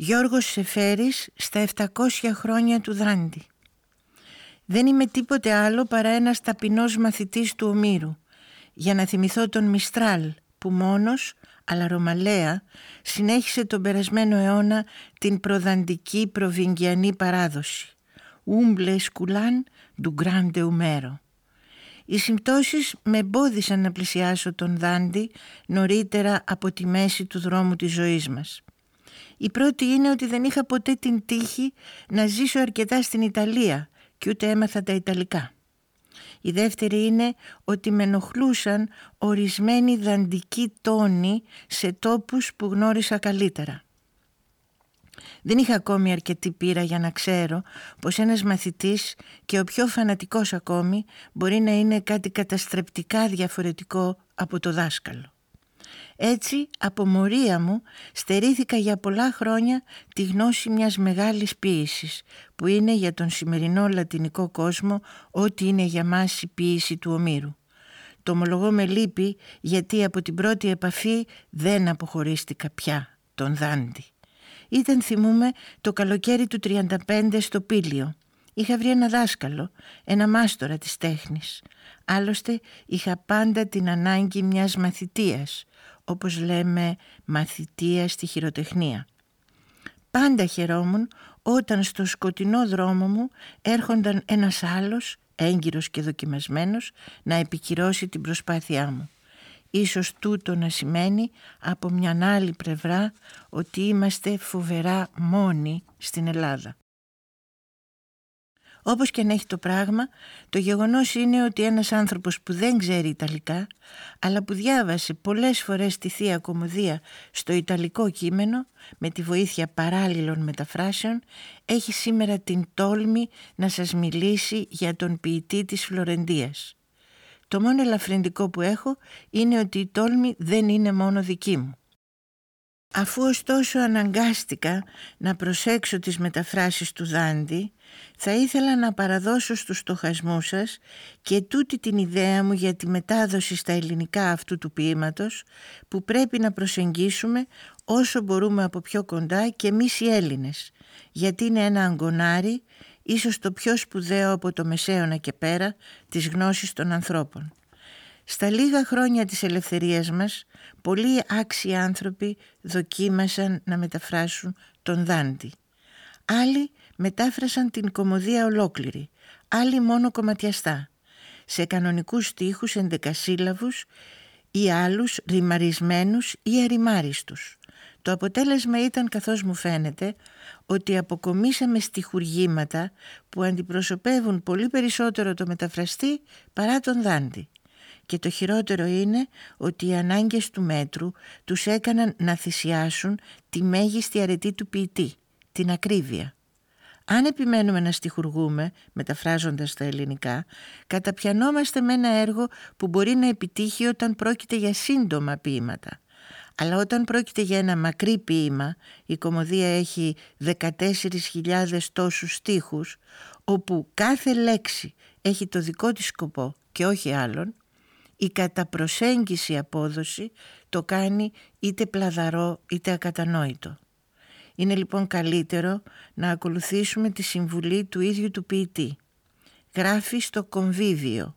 Γιώργος Σεφέρης στα 700 χρόνια του Δάντη. Δεν είμαι τίποτε άλλο παρά ένας ταπεινός μαθητής του Ομήρου για να θυμηθώ τον Μιστράλ που μόνος, αλλά ρωμαλαία, συνέχισε τον περασμένο αιώνα την προδαντική προβυγγιανή παράδοση. Ούμπλε σκουλάν του γκράντε ουμέρο. Οι συμπτώσεις με εμπόδισαν να πλησιάσω τον Δάντη νωρίτερα από τη μέση του δρόμου της ζωής μας. Η πρώτη είναι ότι δεν είχα ποτέ την τύχη να ζήσω αρκετά στην Ιταλία και ούτε έμαθα τα Ιταλικά. Η δεύτερη είναι ότι με ενοχλούσαν ορισμένοι δαντικοί τόνοι σε τόπους που γνώρισα καλύτερα. Δεν είχα ακόμη αρκετή πείρα για να ξέρω πως ένας μαθητής και ο πιο φανατικός ακόμη μπορεί να είναι κάτι καταστρεπτικά διαφορετικό από το δάσκαλο. Έτσι από μορία μου στερήθηκα για πολλά χρόνια τη γνώση μιας μεγάλης ποίησης που είναι για τον σημερινό λατινικό κόσμο ό,τι είναι για μας η ποίηση του Ομήρου. Το ομολογώ με λύπη γιατί από την πρώτη επαφή δεν αποχωρίστηκα πια τον Δάντη. Ήταν θυμούμε το καλοκαίρι του 35 στο Πήλιο. Είχα βρει ένα δάσκαλο, ένα μάστορα της τέχνης. Άλλωστε είχα πάντα την ανάγκη μιας μαθητείας όπως λέμε μαθητεία στη χειροτεχνία. Πάντα χαιρόμουν όταν στο σκοτεινό δρόμο μου έρχονταν ένας άλλος, έγκυρος και δοκιμασμένος, να επικυρώσει την προσπάθειά μου. Ίσως τούτο να σημαίνει από μια άλλη πλευρά ότι είμαστε φοβερά μόνοι στην Ελλάδα. Όπως και αν έχει το πράγμα, το γεγονός είναι ότι ένας άνθρωπος που δεν ξέρει Ιταλικά, αλλά που διάβασε πολλές φορές τη Θεία Κομμωδία στο Ιταλικό κείμενο, με τη βοήθεια παράλληλων μεταφράσεων, έχει σήμερα την τόλμη να σας μιλήσει για τον ποιητή της Φλωρεντίας. Το μόνο ελαφρυντικό που έχω είναι ότι η τόλμη δεν είναι μόνο δική μου. Αφού ωστόσο αναγκάστηκα να προσέξω τις μεταφράσεις του Δάντη, θα ήθελα να παραδώσω στους στοχασμούς σας και τούτη την ιδέα μου για τη μετάδοση στα ελληνικά αυτού του ποίηματος που πρέπει να προσεγγίσουμε όσο μπορούμε από πιο κοντά και εμείς οι Έλληνες, γιατί είναι ένα αγκονάρι, ίσως το πιο σπουδαίο από το Μεσαίωνα και πέρα, της γνώσης των ανθρώπων. Στα λίγα χρόνια της ελευθερίας μας, πολλοί άξιοι άνθρωποι δοκίμασαν να μεταφράσουν τον Δάντη. Άλλοι μετάφρασαν την κομμωδία ολόκληρη, άλλοι μόνο κομματιαστά, σε κανονικούς στίχους εντεκασύλλαβους ή άλλους ρημαρισμένους ή αριμάριστους. Το αποτέλεσμα ήταν καθώς μου φαίνεται ότι αποκομίσαμε στιχουργήματα που αντιπροσωπεύουν πολύ περισσότερο το μεταφραστή παρά τον Δάντη. Και το χειρότερο είναι ότι οι ανάγκες του μέτρου τους έκαναν να θυσιάσουν τη μέγιστη αρετή του ποιητή, την ακρίβεια. Αν επιμένουμε να στιχουργούμε, μεταφράζοντας τα ελληνικά, καταπιανόμαστε με ένα έργο που μπορεί να επιτύχει όταν πρόκειται για σύντομα ποίηματα. Αλλά όταν πρόκειται για ένα μακρύ ποίημα, η κομμωδία έχει 14.000 τόσους στίχους, όπου κάθε λέξη έχει το δικό της σκοπό και όχι άλλον, η κατά προσέγγιση απόδοση το κάνει είτε πλαδαρό είτε ακατανόητο. Είναι λοιπόν καλύτερο να ακολουθήσουμε τη συμβουλή του ίδιου του ποιητή. Γράφει στο κομβίβιο.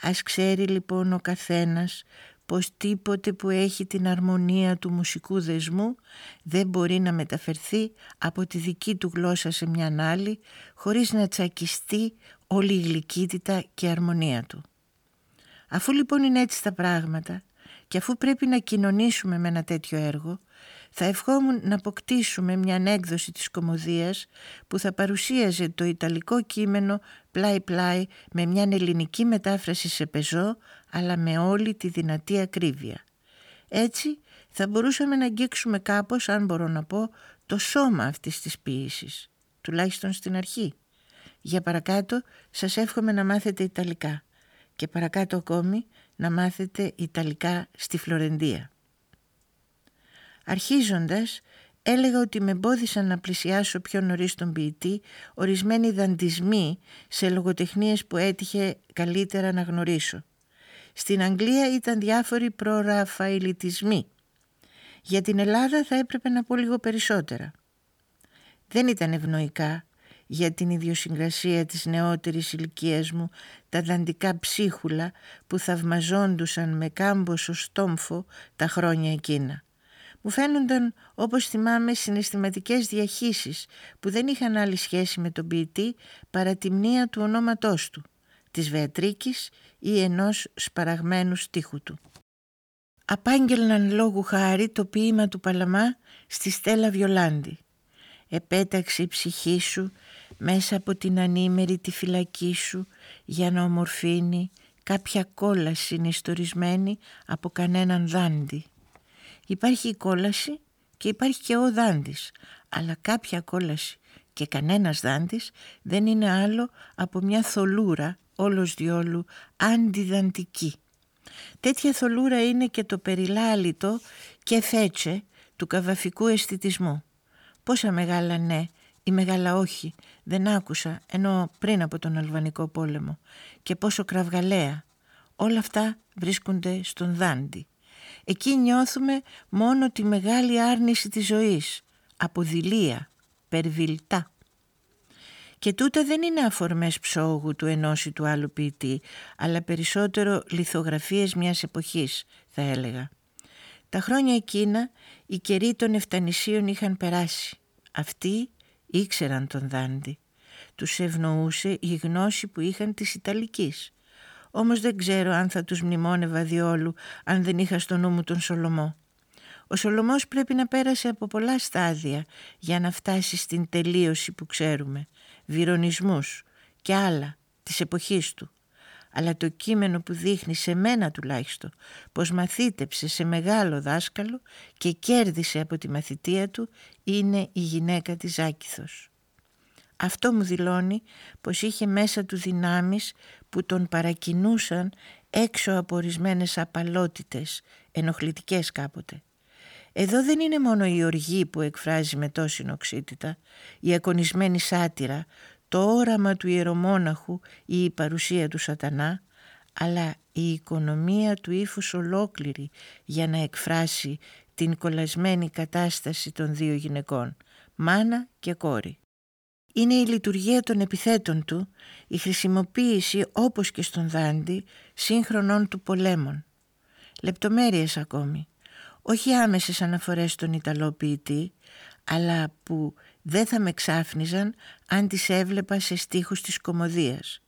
Ας ξέρει λοιπόν ο καθένας πως τίποτε που έχει την αρμονία του μουσικού δεσμού δεν μπορεί να μεταφερθεί από τη δική του γλώσσα σε μια άλλη χωρίς να τσακιστεί όλη η γλυκύτητα και αρμονία του. Αφού λοιπόν είναι έτσι τα πράγματα και αφού πρέπει να κοινωνήσουμε με ένα τέτοιο έργο, θα ευχόμουν να αποκτήσουμε μια ανέκδοση της κομμωδίας που θα παρουσίαζε το ιταλικό κείμενο πλάι-πλάι με μια ελληνική μετάφραση σε πεζό αλλά με όλη τη δυνατή ακρίβεια. Έτσι θα μπορούσαμε να αγγίξουμε κάπως, αν μπορώ να πω, το σώμα αυτής της ποίησης, τουλάχιστον στην αρχή. Για παρακάτω σας εύχομαι να μάθετε Ιταλικά και παρακάτω ακόμη να μάθετε Ιταλικά στη Φλωρεντία. Αρχίζοντας έλεγα ότι με εμπόδισαν να πλησιάσω πιο νωρίς τον ποιητή ορισμένοι δαντισμοί σε λογοτεχνίες που έτυχε καλύτερα να γνωρίσω. Στην Αγγλία ήταν διάφοροι προραφαηλιτισμοί. Για την Ελλάδα θα έπρεπε να πω λίγο περισσότερα. δεν ήταν ευνοϊκά για την ιδιοσυγκρασία της νεότερης ηλικίας μου τα δαντικά ψίχουλα που θαυμαζόντουσαν με κάμποσο στόμφο τα χρόνια εκείνα. Μου φαίνονταν όπως θυμάμαι συναισθηματικές διαχύσεις που δεν είχαν άλλη σχέση με τον ποιητή παρά τη μνήα του ονόματός του, της Βεατρίκης ή ενός σπαραγμένου στίχου του. Απάγγελναν λόγου χάρη το ποίημα του Παλαμά στη Στέλλα Βιολάντη. Επέταξε η ψυχή σου μέσα από την ανήμερη τη φυλακή σου για να ομορφύνει κάποια κόλαση συνιστορισμένη από κανέναν δάντη. Υπάρχει η κόλαση και υπάρχει και ο δάντης, αλλά κάποια κόλαση και κανένας δάντης δεν είναι άλλο από μια θολούρα όλος διόλου αντιδαντική. Τέτοια θολούρα είναι και το περιλάλητο και φέτσε του καβαφικού αισθητισμού. Πόσα μεγάλα ναι ή μεγάλα όχι δεν άκουσα ενώ πριν από τον Αλβανικό πόλεμο και πόσο κραυγαλαία. Όλα αυτά βρίσκονται στον Δάντη. Εκεί νιώθουμε μόνο τη μεγάλη άρνηση της ζωής, αποδηλία, περβιλτά. Και τούτα δεν είναι αφορμές ψόγου του ενός ή του άλλου ποιητή, αλλά περισσότερο λιθογραφίες μιας εποχής, θα έλεγα. Τα χρόνια εκείνα οι καιροί των Εφτανησίων είχαν περάσει. Αυτοί ήξεραν τον Δάντη. Τους ευνοούσε η γνώση που είχαν της Ιταλικής. Όμως δεν ξέρω αν θα τους μνημόνευα διόλου αν δεν είχα στο νου μου τον Σολομό. Ο Σολομός πρέπει να πέρασε από πολλά στάδια για να φτάσει στην τελείωση που ξέρουμε, βυρονισμούς και άλλα της εποχής του. Αλλά το κείμενο που δείχνει σε μένα τουλάχιστον πως μαθήτεψε σε μεγάλο δάσκαλο και κέρδισε από τη μαθητεία του είναι η γυναίκα της Άκηθος. Αυτό μου δηλώνει πως είχε μέσα του δυνάμεις που τον παρακινούσαν έξω από ορισμένες απαλότητες, ενοχλητικές κάποτε. Εδώ δεν είναι μόνο η οργή που εκφράζει με τόση νοξύτητα, η ακονισμένη σάτυρα, το όραμα του ιερομόναχου ή η παρουσία του σατανά, αλλά η οικονομία του ύφους ολόκληρη για να εκφράσει την κολλασμένη κατάσταση των δύο γυναικών, μάνα και κόρη. Είναι η λειτουργία των επιθέτων του, η χρησιμοποίηση όπως και στον Δάντη σύγχρονων του πολέμων. Λεπτομέρειες ακόμη, όχι άμεσες αναφορές στον Ιταλό ποιητή, αλλά που δεν θα με ξάφνιζαν αν τις έβλεπα σε στίχους της κομμωδίας.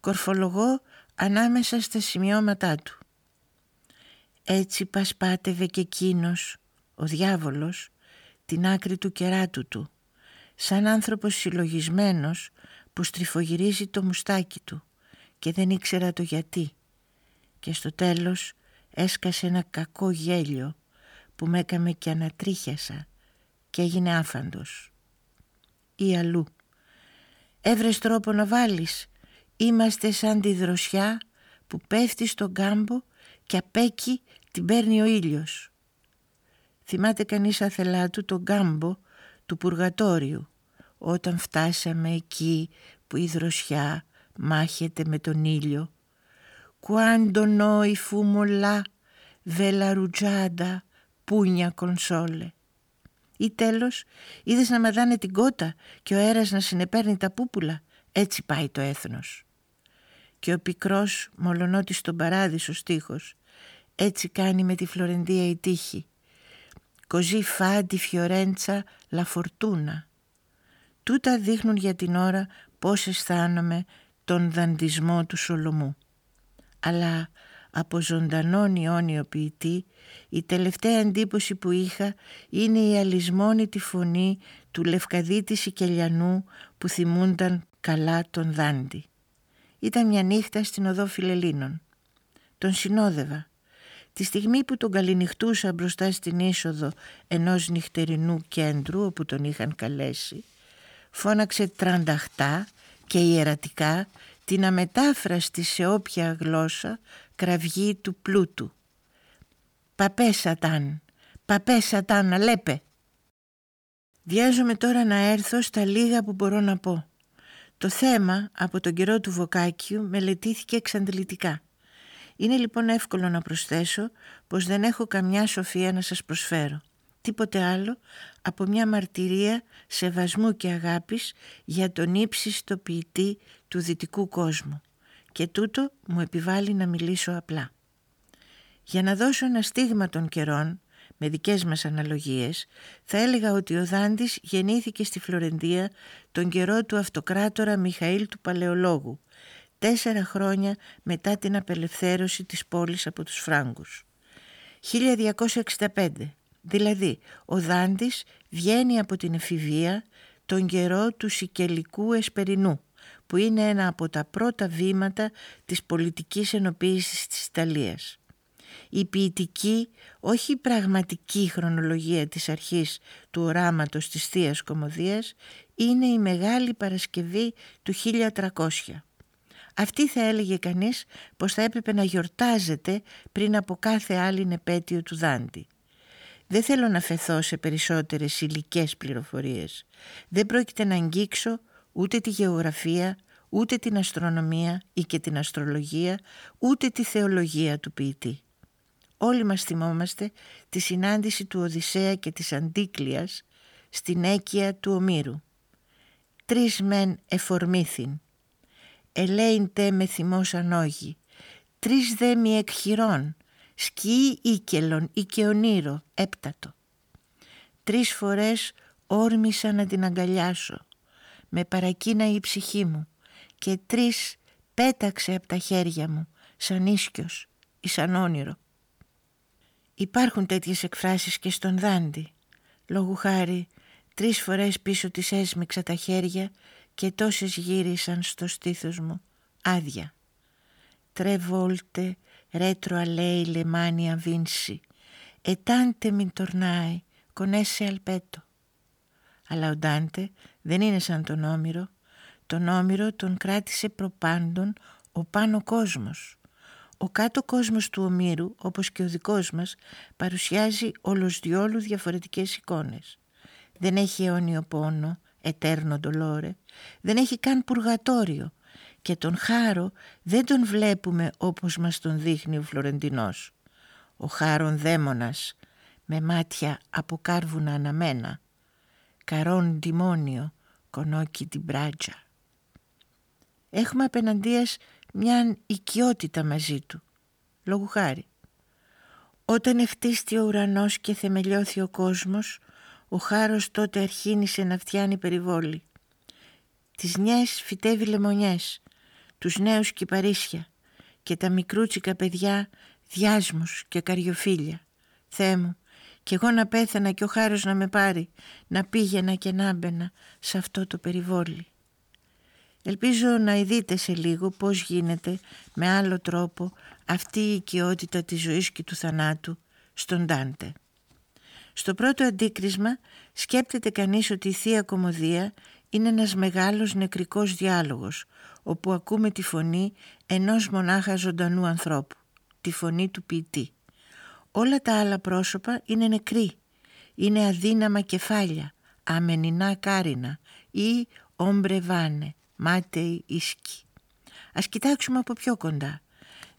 Κορφολογώ ανάμεσα στα σημειώματά του. Έτσι πασπάτευε και εκείνος, ο διάβολος, την άκρη του κεράτου του, σαν άνθρωπος συλλογισμένος που στριφογυρίζει το μουστάκι του και δεν ήξερα το γιατί. Και στο τέλος έσκασε ένα κακό γέλιο που με έκαμε και ανατρίχιασα και έγινε άφαντος. Ή αλλού. Έβρες τρόπο να βάλεις. Είμαστε σαν τη δροσιά που πέφτει στον κάμπο και απ' εκεί την παίρνει ο ήλιος. Θυμάται κανείς αθελά του τον κάμπο του πουργατόριου όταν φτάσαμε εκεί που η δροσιά μάχεται με τον ήλιο. Quando noi fumo là, vela rugiada, πούνια κονσόλε. Ή τέλος, είδες να μαδάνε την κότα και ο αέρας να συνεπέρνει τα πούπουλα. Έτσι πάει το έθνος. Και ο πικρός, μολονότι στον παράδεισο στίχος, έτσι κάνει με τη Φλωρεντία η τύχη. Κοζί φά τη Φιωρέντσα λα φορτούνα. Τούτα δείχνουν για την ώρα πώς αισθάνομαι τον δαντισμό του Σολομού. Αλλά από ζωντανόν αιώνιο ποιητή η τελευταία εντύπωση που είχα είναι η αλυσμόνητη φωνή του Λευκαδίτη Σικελιανού που θυμούνταν καλά τον Δάντη. Ήταν μια νύχτα στην οδό Φιλελίνων. Τον συνόδευα. Τη στιγμή που τον καληνυχτούσα μπροστά στην είσοδο ενός νυχτερινού κέντρου όπου τον είχαν καλέσει φώναξε τρανταχτά και ιερατικά την αμετάφραστη σε όποια γλώσσα κραυγή του πλούτου. «Παπέ Σατάν, παπέ Σατάν, αλέπε!» Βιάζομαι τώρα να έρθω στα λίγα που μπορώ να πω. Το θέμα από τον καιρό του Βοκάκιου μελετήθηκε εξαντλητικά. Είναι λοιπόν εύκολο να προσθέσω πως δεν έχω καμιά σοφία να σας προσφέρω. τίποτε άλλο από μια μαρτυρία σεβασμού και αγάπης για τον ύψιστο ποιητή του δυτικού κόσμου και τούτο μου επιβάλλει να μιλήσω απλά. Για να δώσω ένα στίγμα των καιρών, με δικές μας αναλογίες, θα έλεγα ότι ο Δάντης γεννήθηκε στη Φλωρεντία τον καιρό του αυτοκράτορα Μιχαήλ του Παλαιολόγου, τέσσερα χρόνια μετά την απελευθέρωση της πόλης από τους Φράγκους. 1265, δηλαδή ο Δάντης βγαίνει από την εφηβεία τον καιρό του Σικελικού Εσπερινού, που είναι ένα από τα πρώτα βήματα της πολιτικής ενοποίησης της Ιταλίας. Η ποιητική, όχι η πραγματική χρονολογία της αρχής του οράματος της θείας Κομμωδίας είναι η Μεγάλη Παρασκευή του 1300. Αυτή θα έλεγε κανείς πως θα έπρεπε να γιορτάζεται πριν από κάθε άλλη επέτειο του Δάντη. Δεν θέλω να φεθώ σε περισσότερες υλικές πληροφορίες. Δεν πρόκειται να αγγίξω ούτε τη γεωγραφία, ούτε την αστρονομία ή και την αστρολογία, ούτε τη θεολογία του ποιητή. Όλοι μας θυμόμαστε τη συνάντηση του Οδυσσέα και της Αντίκλειας στην έκεια του Ομήρου. «Τρεις μεν εφορμήθην, ελέην τε με θυμός ανόγη, τρεις δε μη εκχειρών, σκιή ίκελον ή και ονείρο, έπτατο. Τρεις φορές όρμησα να την αγκαλιάσω, με παρακίνα η ψυχή μου και τρεις πέταξε από τα χέρια μου σαν ίσκιος ή σαν όνειρο. Υπάρχουν τέτοιες εκφράσεις και στον Δάντη. Λόγου χάρη τρεις φορές πίσω της έσμιξα τα χέρια και τόσες γύρισαν στο στήθος μου άδεια. Τρε βόλτε ρέτρο αλέι λεμάνια βίνση ετάντε μην τορνάει κονέσε αλπέτο. Αλλά ο Ντάντε δεν είναι σαν τον Όμηρο. Τον Όμηρο τον κράτησε προπάντων ο πάνω κόσμος. Ο κάτω κόσμος του Ομήρου, όπως και ο δικός μας, παρουσιάζει όλος διόλου διαφορετικές εικόνες. Δεν έχει αιώνιο πόνο, ετέρνο ντολόρε, δεν έχει καν πουργατόριο και τον χάρο δεν τον βλέπουμε όπως μας τον δείχνει ο Φλωρεντινός. Ο χάρον δαίμονας με μάτια από κάρβουνα αναμένα, καρόν τιμόνιο, κονόκι την μπράτζα. Έχουμε απέναντίας μια οικειότητα μαζί του, λόγου χάρη. Όταν εχτίστη ο ουρανός και θεμελιώθη ο κόσμος, ο χάρος τότε αρχίνησε να φτιάνει περιβόλη. Τις νιές φυτεύει λεμονιές, τους νέους κυπαρίσια και τα μικρούτσικα παιδιά διάσμους και καριοφίλια. Θεέ μου, κι εγώ να πέθανα και ο χάρος να με πάρει, να πήγαινα και να μπαινα σε αυτό το περιβόλι. Ελπίζω να ειδείτε σε λίγο πώς γίνεται με άλλο τρόπο αυτή η οικειότητα της ζωής και του θανάτου στον Τάντε. Στο πρώτο αντίκρισμα σκέπτεται κανείς ότι η Θεία Κομμωδία είναι ένας μεγάλος νεκρικός διάλογος όπου ακούμε τη φωνή ενός μονάχα ζωντανού ανθρώπου, τη φωνή του ποιητή. Όλα τα άλλα πρόσωπα είναι νεκροί, είναι αδύναμα κεφάλια, αμενινά κάρινα ή ομπρεβάνε, μάταιοι ίσκοι. Ας κοιτάξουμε από πιο κοντά.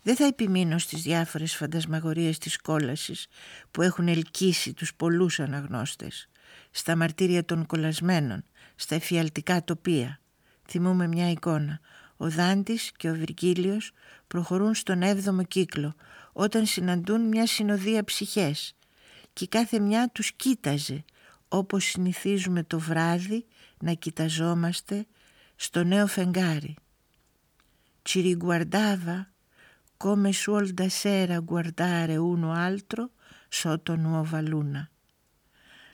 Δεν θα επιμείνω στις διάφορες φαντασμαγορίες της κόλασης που έχουν ελκύσει τους πολλούς αναγνώστες. Στα μαρτύρια των κολλασμένων, στα εφιαλτικά τοπία. Θυμούμε μια εικόνα. Ο Δάντης και ο Βυργίλιος προχωρούν στον έβδομο κύκλο όταν συναντούν μια συνοδεία ψυχές και κάθε μια τους κοίταζε όπως συνηθίζουμε το βράδυ να κοιταζόμαστε στο νέο φεγγάρι. Ci come suol da sera guardare uno altro sotto nuova luna.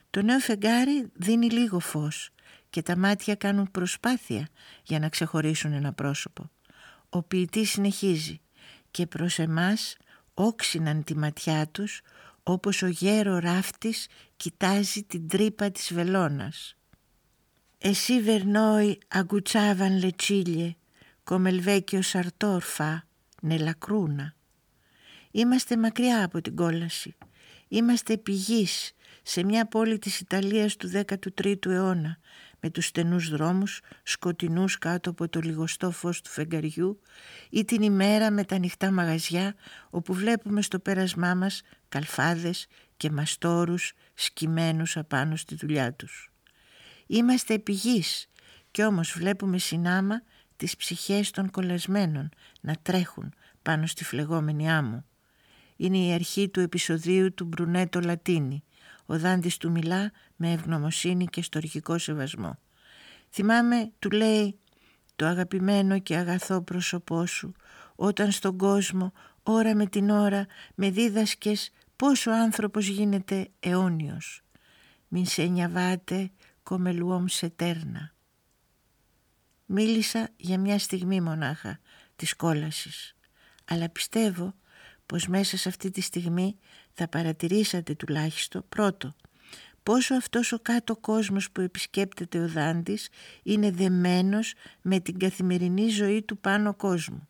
Το νέο φεγγάρι δίνει λίγο φως και τα μάτια κάνουν προσπάθεια για να ξεχωρίσουν ένα πρόσωπο. Ο ποιητής συνεχίζει και προς εμάς όξυναν τη ματιά τους όπως ο γέρο ράφτης κοιτάζει την τρύπα της βελόνας. Εσύ βερνόι αγκουτσάβαν λετσίλιε, κομελβέκιο σαρτόρφα, νελακρούνα. Είμαστε μακριά από την κόλαση. Είμαστε επιγείς σε μια πόλη της Ιταλίας του 13ου αιώνα με τους στενούς δρόμους, σκοτεινούς κάτω από το λιγοστό φως του φεγγαριού ή την ημέρα με τα ανοιχτά μαγαζιά όπου βλέπουμε στο πέρασμά μας καλφάδες και μαστόρους σκυμμένους απάνω στη δουλειά τους. Είμαστε επιγείς κι όμως βλέπουμε συνάμα τις ψυχές των κολλασμένων να τρέχουν πάνω στη φλεγόμενη άμμο. Είναι η αρχή του επεισοδίου του Μπρουνέτο Λατίνη. Ο Δάντης του μιλά με ευγνωμοσύνη και στοργικό σεβασμό. Θυμάμαι, του λέει, το αγαπημένο και αγαθό πρόσωπό σου, όταν στον κόσμο, ώρα με την ώρα, με δίδασκες πόσο άνθρωπος γίνεται αιώνιος. Μην σε νιαβάτε κομελουόμ σε τέρνα. Μίλησα για μια στιγμή μονάχα της κόλασης, αλλά πιστεύω πως μέσα σε αυτή τη στιγμή θα παρατηρήσατε τουλάχιστον πρώτο πόσο αυτός ο κάτω κόσμος που επισκέπτεται ο Δάντης είναι δεμένος με την καθημερινή ζωή του πάνω κόσμου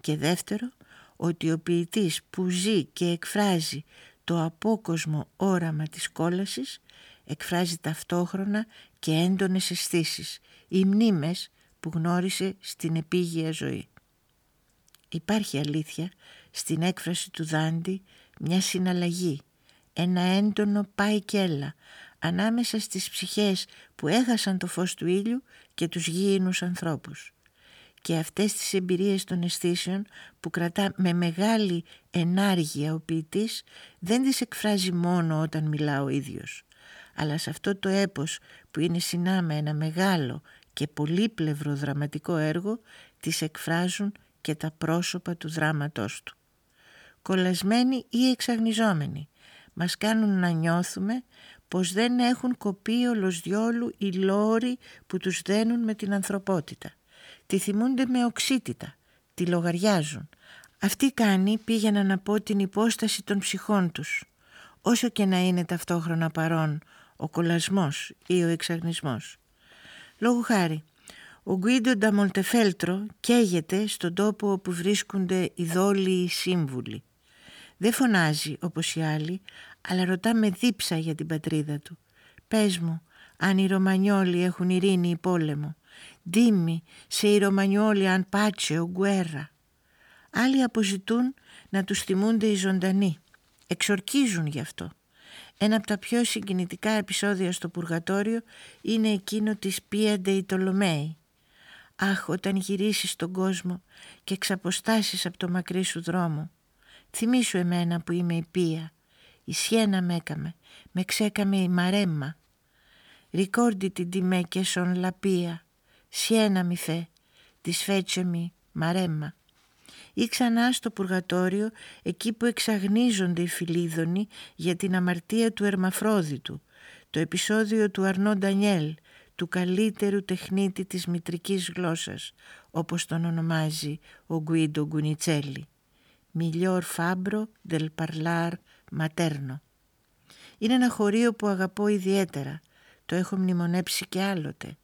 και δεύτερο ότι ο ποιητής που ζει και εκφράζει το απόκοσμο όραμα της κόλασης εκφράζει ταυτόχρονα και έντονες αισθήσεις, οι μνήμες που γνώρισε στην επίγεια ζωή. Υπάρχει αλήθεια στην έκφραση του Δάντη μια συναλλαγή, ένα έντονο πάει και έλα ανάμεσα στις ψυχές που έχασαν το φως του ήλιου και τους γήινους ανθρώπους. Και αυτές τις εμπειρίες των αισθήσεων που κρατά με μεγάλη ενάργεια ο ποιητής δεν τις εκφράζει μόνο όταν μιλά ο ίδιος. Αλλά σε αυτό το έπος που είναι συνάμα ένα μεγάλο και πολύπλευρο δραματικό έργο τις εκφράζουν και τα πρόσωπα του δράματός του. Κολλασμένοι ή εξαγνιζόμενοι μας κάνουν να νιώθουμε πως δεν έχουν κοπεί ολος διόλου οι λόροι που τους δένουν με την ανθρωπότητα. Τη θυμούνται με οξύτητα, τη λογαριάζουν. Αυτή κάνει πήγαινα να πω την υπόσταση των ψυχών τους, όσο και να είναι ταυτόχρονα παρόν ο κολασμός ή ο εξαγνισμός. Λόγου χάρη, ο Γκουίντο Νταμολτεφέλτρο καίγεται στον τόπο όπου βρίσκονται οι δόλιοι σύμβουλοι. Δεν φωνάζει όπως οι άλλοι, αλλά ρωτά με δίψα για την πατρίδα του. Πες μου, αν οι Ρωμανιόλοι έχουν ειρήνη ή πόλεμο. Ντίμη σε οι Ρωμανιόλοι αν πάτσε ο Γκουέρα. Άλλοι αποζητούν να τους θυμούνται οι ζωντανοί. Εξορκίζουν γι' αυτό. Ένα από τα πιο συγκινητικά επεισόδια στο Πουργατόριο είναι εκείνο της Πίαντε η Τολομέη. Αχ, όταν γυρίσεις τον κόσμο και εξαποστάσεις από το μακρύ σου δρόμο. Θυμήσου εμένα που είμαι η Πία. Η Σιένα με έκαμε, με ξέκαμε η Μαρέμμα. Ρικόρντι την με και σον λαπία. Σιένα μη θε, της σφέτσε μη Μαρέμμα ή ξανά στο Πουργατόριο εκεί που εξαγνίζονται οι Φιλίδωνοι για την αμαρτία του Ερμαφρόδιτου, το επεισόδιο του Αρνό Ντανιέλ, του καλύτερου τεχνίτη της μητρικής γλώσσας, όπως τον ονομάζει ο Γκουίντο Γκουνιτσέλη. Μιλιόρ Φάμπρο del Parlar Materno. Είναι ένα χωρίο που αγαπώ ιδιαίτερα. Το έχω μνημονέψει και άλλοτε.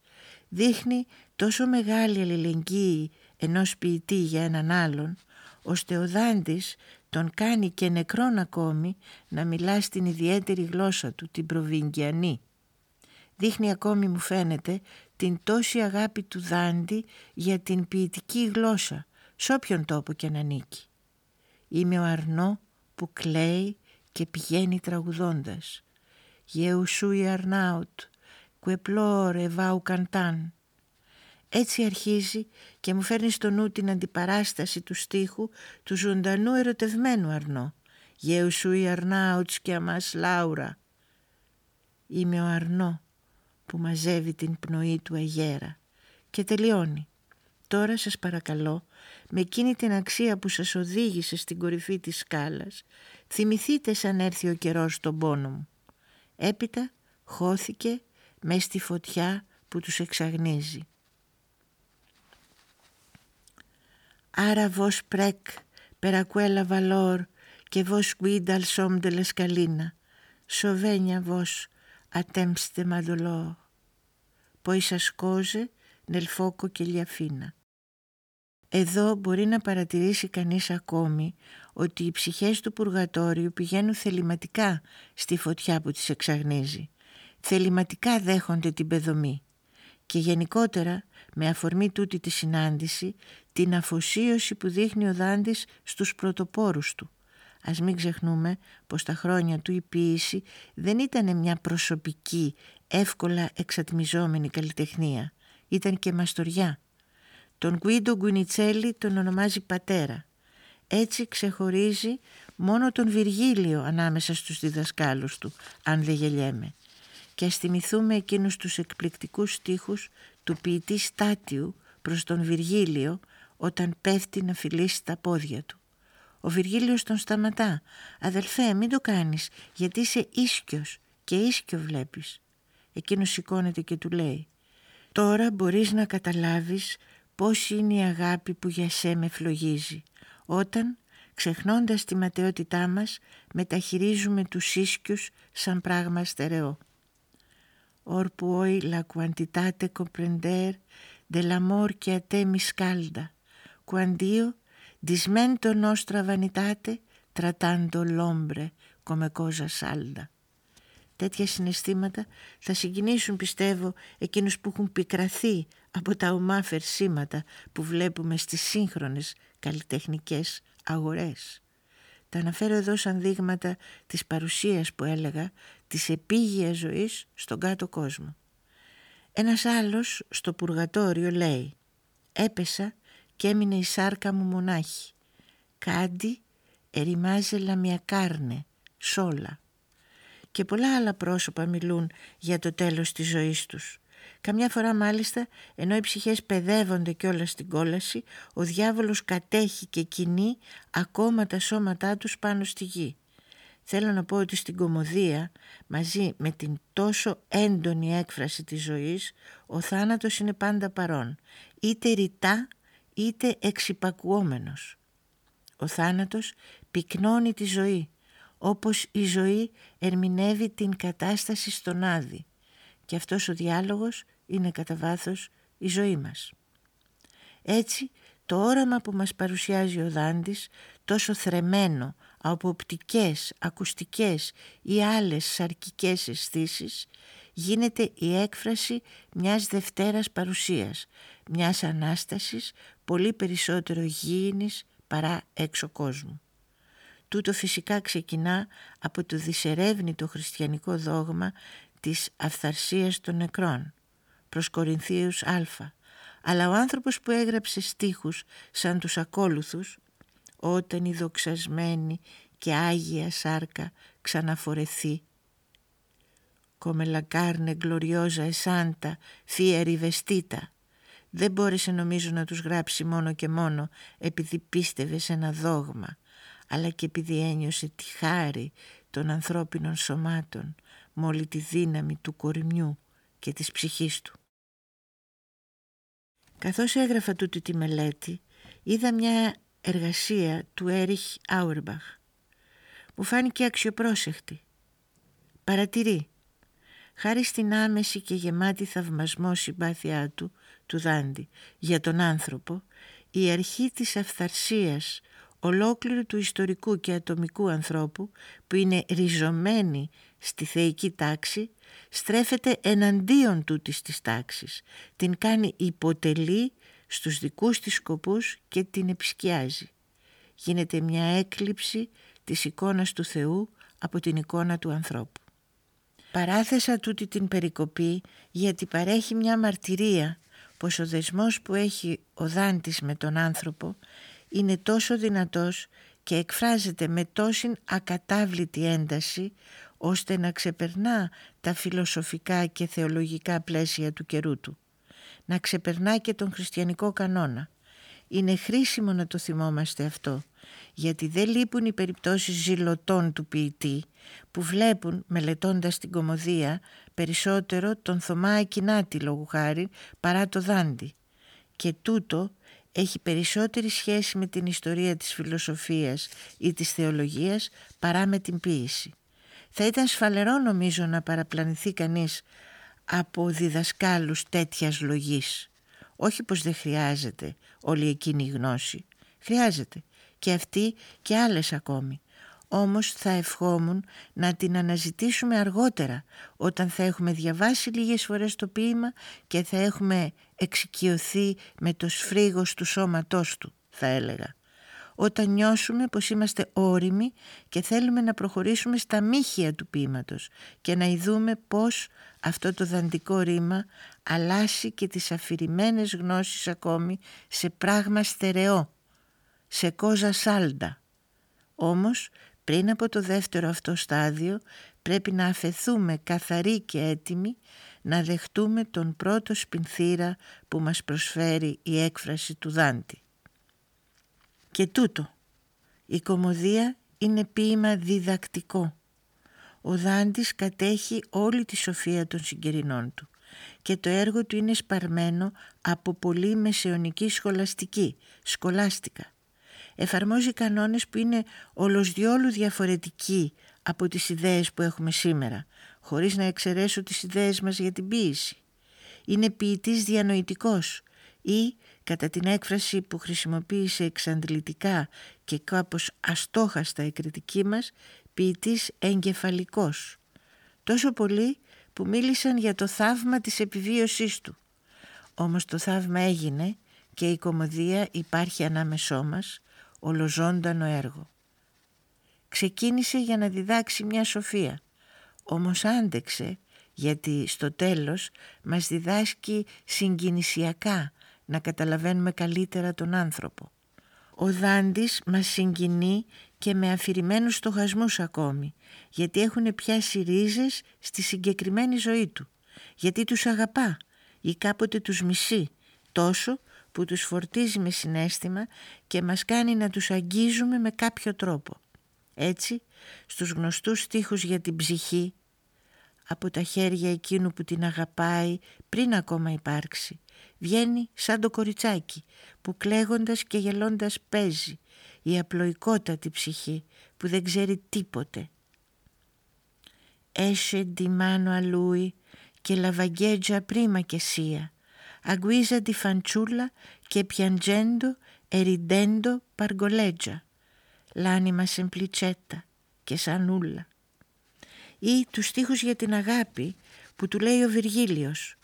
Δείχνει τόσο μεγάλη αλληλεγγύη ενός ποιητή για έναν άλλον, ώστε ο Δάντης τον κάνει και νεκρόν ακόμη να μιλά στην ιδιαίτερη γλώσσα του, την προβυγγιανή. Δείχνει ακόμη μου φαίνεται την τόση αγάπη του Δάντη για την ποιητική γλώσσα, σε όποιον τόπο και να ανήκει. Είμαι ο Αρνό που κλαίει και πηγαίνει τραγουδώντας. «Γεουσούι Αρνάουτ, κουεπλόρε βάου καντάν». Έτσι αρχίζει και μου φέρνει στο νου την αντιπαράσταση του στίχου του ζωντανού ερωτευμένου Αρνό. «Γεουσούι Αρνάουτς και αμάς Λάουρα». Είμαι ο Αρνό που μαζεύει την πνοή του αγέρα και τελειώνει. Τώρα σας παρακαλώ, με εκείνη την αξία που σας οδήγησε στην κορυφή της σκάλας, θυμηθείτε σαν έρθει ο καιρός στον πόνο μου. Έπειτα χώθηκε μες στη φωτιά που τους εξαγνίζει. Άρα βος πρέκ, περακουέλα βαλόρ και βος guida σόμ de la scalina. Σοβένια βος ατέμψτε μαδολό. Ποίσα σκόζε nel fuoco και liafina. Εδώ μπορεί να παρατηρήσει κανείς ακόμη ότι οι ψυχές του πουργατόριου πηγαίνουν θεληματικά στη φωτιά που τις εξαγνίζει. Θεληματικά δέχονται την πεδομή και γενικότερα με αφορμή τούτη τη συνάντηση την αφοσίωση που δείχνει ο Δάντης στους πρωτοπόρους του. Ας μην ξεχνούμε πως τα χρόνια του η ποίηση δεν ήταν μια προσωπική, εύκολα εξατμιζόμενη καλλιτεχνία. Ήταν και μαστοριά. Τον Γκουίντο Γκουνιτσέλη τον ονομάζει πατέρα. Έτσι ξεχωρίζει μόνο τον Βυργίλιο ανάμεσα στους διδασκάλους του, αν δεν γελιέμαι. Και ας θυμηθούμε εκείνους τους εκπληκτικούς στίχους του ποιητή Στάτιου προς τον Βυργίλιο όταν πέφτει να φιλήσει τα πόδια του. Ο Βυργίλιος τον σταματά. «Αδελφέ, μην το κάνεις, γιατί είσαι ίσκιος και ίσκιο βλέπεις». Εκείνος σηκώνεται και του λέει «Τώρα μπορείς να καταλάβεις πώς είναι η αγάπη που για σε με φλογίζει, όταν, ξεχνώντας τη ματαιότητά μας, μεταχειρίζουμε τους ίσκιους σαν πράγμα στερεό». Or puoi la quantitate comprender dell'amor che a te mi scalda, quand'io Dismento nostra vanitate tratando l'ombre come cosa salda. Τέτοια συναισθήματα θα συγκινήσουν πιστεύω εκείνους που έχουν πικραθεί από τα ομά φερσίματα που βλέπουμε στις σύγχρονες καλλιτεχνικές αγορές. Τα αναφέρω εδώ σαν δείγματα της παρουσίας που έλεγα της επίγειας ζωής στον κάτω κόσμο. Ένας άλλος στο πουργατόριο λέει «Έπεσα και έμεινε η σάρκα μου μονάχη. Κάντι ερημάζελα μια κάρνε, σόλα. Και πολλά άλλα πρόσωπα μιλούν για το τέλος της ζωής τους. Καμιά φορά μάλιστα, ενώ οι ψυχές παιδεύονται όλα στην κόλαση, ο διάβολος κατέχει και κινεί ακόμα τα σώματά τους πάνω στη γη. Θέλω να πω ότι στην κομμωδία, μαζί με την τόσο έντονη έκφραση της ζωής, ο θάνατος είναι πάντα παρόν, είτε ρητά είτε εξυπακουόμενος. Ο θάνατος πυκνώνει τη ζωή, όπως η ζωή ερμηνεύει την κατάσταση στον Άδη και αυτός ο διάλογος είναι κατά βάθος η ζωή μας. Έτσι το όραμα που μας παρουσιάζει ο Δάντης, τόσο θρεμένο από οπτικές, ακουστικές ή άλλες σαρκικές αισθήσεις, γίνεται η έκφραση μιας δευτέρας παρουσίας, μιας Ανάστασης πολύ περισσότερο γήινης παρά έξω κόσμου. Τούτο φυσικά ξεκινά από το δυσερεύνητο χριστιανικό δόγμα της αυθαρσίας των νεκρών προς Κορινθίους Α. Αλλά ο άνθρωπος που έγραψε στίχους σαν τους ακόλουθους όταν η δοξασμένη και άγια σάρκα ξαναφορεθεί «Come la carne gloriosa e santa fia rivestita» δεν μπόρεσε νομίζω να τους γράψει μόνο και μόνο επειδή πίστευε σε ένα δόγμα, αλλά και επειδή ένιωσε τη χάρη των ανθρώπινων σωμάτων με όλη τη δύναμη του κορμιού και της ψυχής του. Καθώς έγραφα τούτη τη μελέτη, είδα μια εργασία του Έριχ Άουρμπαχ. Μου φάνηκε αξιοπρόσεχτη. Παρατηρεί. Χάρη στην άμεση και γεμάτη θαυμασμό συμπάθειά του, του Δάντη, για τον άνθρωπο, η αρχή της αυθαρσίας ολόκληρου του ιστορικού και ατομικού ανθρώπου που είναι ριζωμένη στη θεϊκή τάξη στρέφεται εναντίον τούτης της τάξης, την κάνει υποτελή στους δικούς της σκοπούς και την επισκιάζει. Γίνεται μια έκλειψη της εικόνας του Θεού από την εικόνα του ανθρώπου. Παράθεσα τούτη την περικοπή γιατί παρέχει μια μαρτυρία πως ο δεσμός που έχει ο Δάντης με τον άνθρωπο είναι τόσο δυνατός και εκφράζεται με τόση ακατάβλητη ένταση ώστε να ξεπερνά τα φιλοσοφικά και θεολογικά πλαίσια του καιρού του. Να ξεπερνά και τον χριστιανικό κανόνα. Είναι χρήσιμο να το θυμόμαστε αυτό γιατί δεν λείπουν οι περιπτώσεις ζηλωτών του ποιητή που βλέπουν μελετώντας την κομμωδία περισσότερο τον Θωμά Ακινάτη λόγου χάρη παρά το Δάντη και τούτο έχει περισσότερη σχέση με την ιστορία της φιλοσοφίας ή της θεολογίας παρά με την ποίηση. Θα ήταν σφαλερό νομίζω να παραπλανηθεί κανείς από διδασκάλους τέτοιας λογής. Όχι πως δεν χρειάζεται όλη εκείνη η γνώση. Χρειάζεται και αυτή και άλλες ακόμη. Όμως θα ευχόμουν να την αναζητήσουμε αργότερα όταν θα έχουμε διαβάσει λίγες φορές το ποίημα και θα έχουμε εξοικειωθεί με το σφρίγος του σώματός του θα έλεγα. Όταν νιώσουμε πως είμαστε όριμοι και θέλουμε να προχωρήσουμε στα μύχια του ποίηματος και να ειδούμε πως αυτό το δαντικό ρήμα αλλάσει και τις αφηρημένες γνώσεις ακόμη σε πράγμα στερεό, σε κόζα σάλντα. Όμως πριν από το δεύτερο αυτό στάδιο πρέπει να αφαιθούμε καθαροί και έτοιμοι να δεχτούμε τον πρώτο σπινθήρα που μας προσφέρει η έκφραση του Δάντη. Και τούτο, η κομμωδία είναι ποίημα διδακτικό. Ο Δάντης κατέχει όλη τη σοφία των συγκερινών του και το έργο του είναι σπαρμένο από πολύ μεσαιωνική σχολαστική, σκολάστικα. Εφαρμόζει κανόνες που είναι ολοσδιόλου διαφορετικοί από τις ιδέες που έχουμε σήμερα, χωρίς να εξαιρέσω τις ιδέες μας για την ποίηση. Είναι ποιητής διανοητικός ή, κατά την έκφραση που χρησιμοποίησε εξαντλητικά και κάπως αστόχαστα η κριτική μας, ποιητής εγκεφαλικός. Τόσο πολύ που μίλησαν για το θαύμα της επιβίωσής του. Όμως το θαύμα έγινε και η κομμωδία υπάρχει ανάμεσό μας, ολοζώντανο έργο. Ξεκίνησε για να διδάξει μια σοφία, όμως άντεξε γιατί στο τέλος μας διδάσκει συγκινησιακά να καταλαβαίνουμε καλύτερα τον άνθρωπο. Ο Δάντης μας συγκινεί και με αφηρημένους στοχασμούς ακόμη, γιατί έχουν πιάσει ρίζες στη συγκεκριμένη ζωή του, γιατί τους αγαπά ή κάποτε τους μισεί, τόσο που τους φορτίζει με συνέστημα και μας κάνει να τους αγγίζουμε με κάποιο τρόπο. Έτσι, στους γνωστούς στίχους για την ψυχή, από τα χέρια εκείνου που την αγαπάει πριν ακόμα υπάρξει, βγαίνει σαν το κοριτσάκι που κλαίγοντας και γελώντας παίζει, η απλοϊκότατη ψυχή που δεν ξέρει τίποτε. Έσαι di mano a lui che la vagheggia prima che sia, a guisa di fanciulla che piangendo e ridendo pargoleggia, l'anima semplicetta che sa nulla. Ή τους στίχους για την αγάπη που του λέει ο Βυργίλιος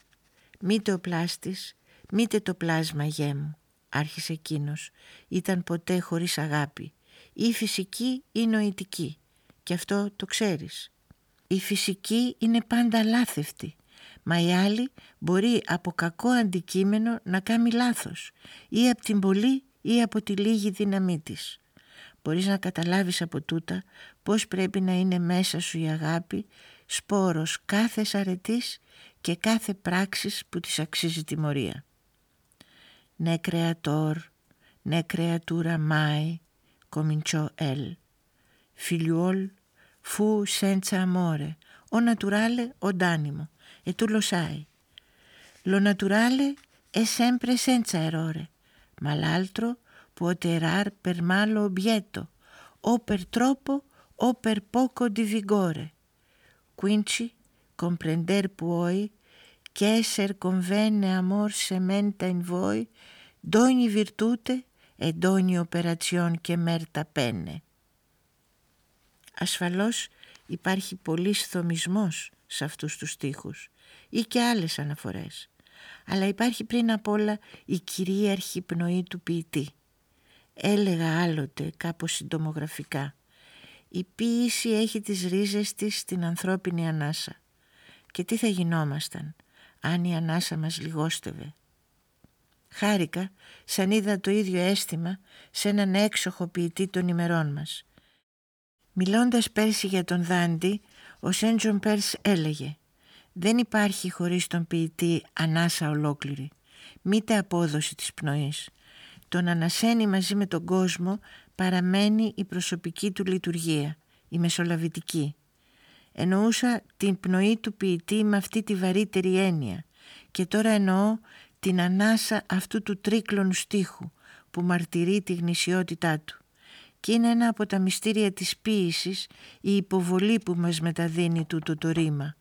«Μήτε ο πλάστης, μήτε το πλάσμα γέ μου», άρχισε εκείνος. «Ήταν ποτέ χωρίς αγάπη, ή φυσική ή νοητική, και αυτό το ξέρεις. Η φυσική είναι πάντα λάθευτη, μα η άλλη μπορεί από κακό αντικείμενο να κάνει λάθος, ή από την πολύ ή από τη λίγη δύναμή της. Μπορείς να καταλάβεις από τούτα πώς πρέπει να είναι μέσα σου η αγάπη, σπόρος κάθε αρετής και κάθε πράξης που της αξίζει τιμωρία. «Ναι κρεατόρ, ναι κρεατούρα μάι», cominciò El. Figliuol fu senza amore, o naturale o d'animo, e tu lo sai. Lo naturale è sempre senza errore, ma l'altro può errar per malo obietto, o per troppo o per poco di vigore. Quinci comprender puoi che esser convenne amor sementa in voi d'ogni virtute e d'ogni operazion che merta penne. Ασφαλώς υπάρχει πολύς θομισμός σε αυτούς τους στίχους ή και άλλες αναφορές, αλλά υπάρχει πριν απ' όλα η κυρίαρχη πνοή του ποιητή. Έλεγα άλλοτε κάπως συντομογραφικά «Η ποίηση έχει τις ρίζες της στην ανθρώπινη ανάσα και τι θα γινόμασταν αν η ανάσα μας λιγόστευε». Χάρηκα σαν είδα το ίδιο αίσθημα σε έναν έξοχο ποιητή των ημερών μας. Μιλώντας πέρσι για τον Δάντη, ο Σέντζον Πέρς έλεγε «Δεν υπάρχει χωρίς τον ποιητή ανάσα ολόκληρη, μήτε απόδοση της πνοής. Τον ανασένει μαζί με τον κόσμο παραμένει η προσωπική του λειτουργία, η μεσολαβητική. Εννοούσα την πνοή του ποιητή με αυτή τη βαρύτερη έννοια και τώρα εννοώ την ανάσα αυτού του τρίκλωνου στίχου που μαρτυρεί τη γνησιότητά του και είναι ένα από τα μυστήρια της ποίησης η υποβολή που μας μεταδίνει τούτο το ρήμα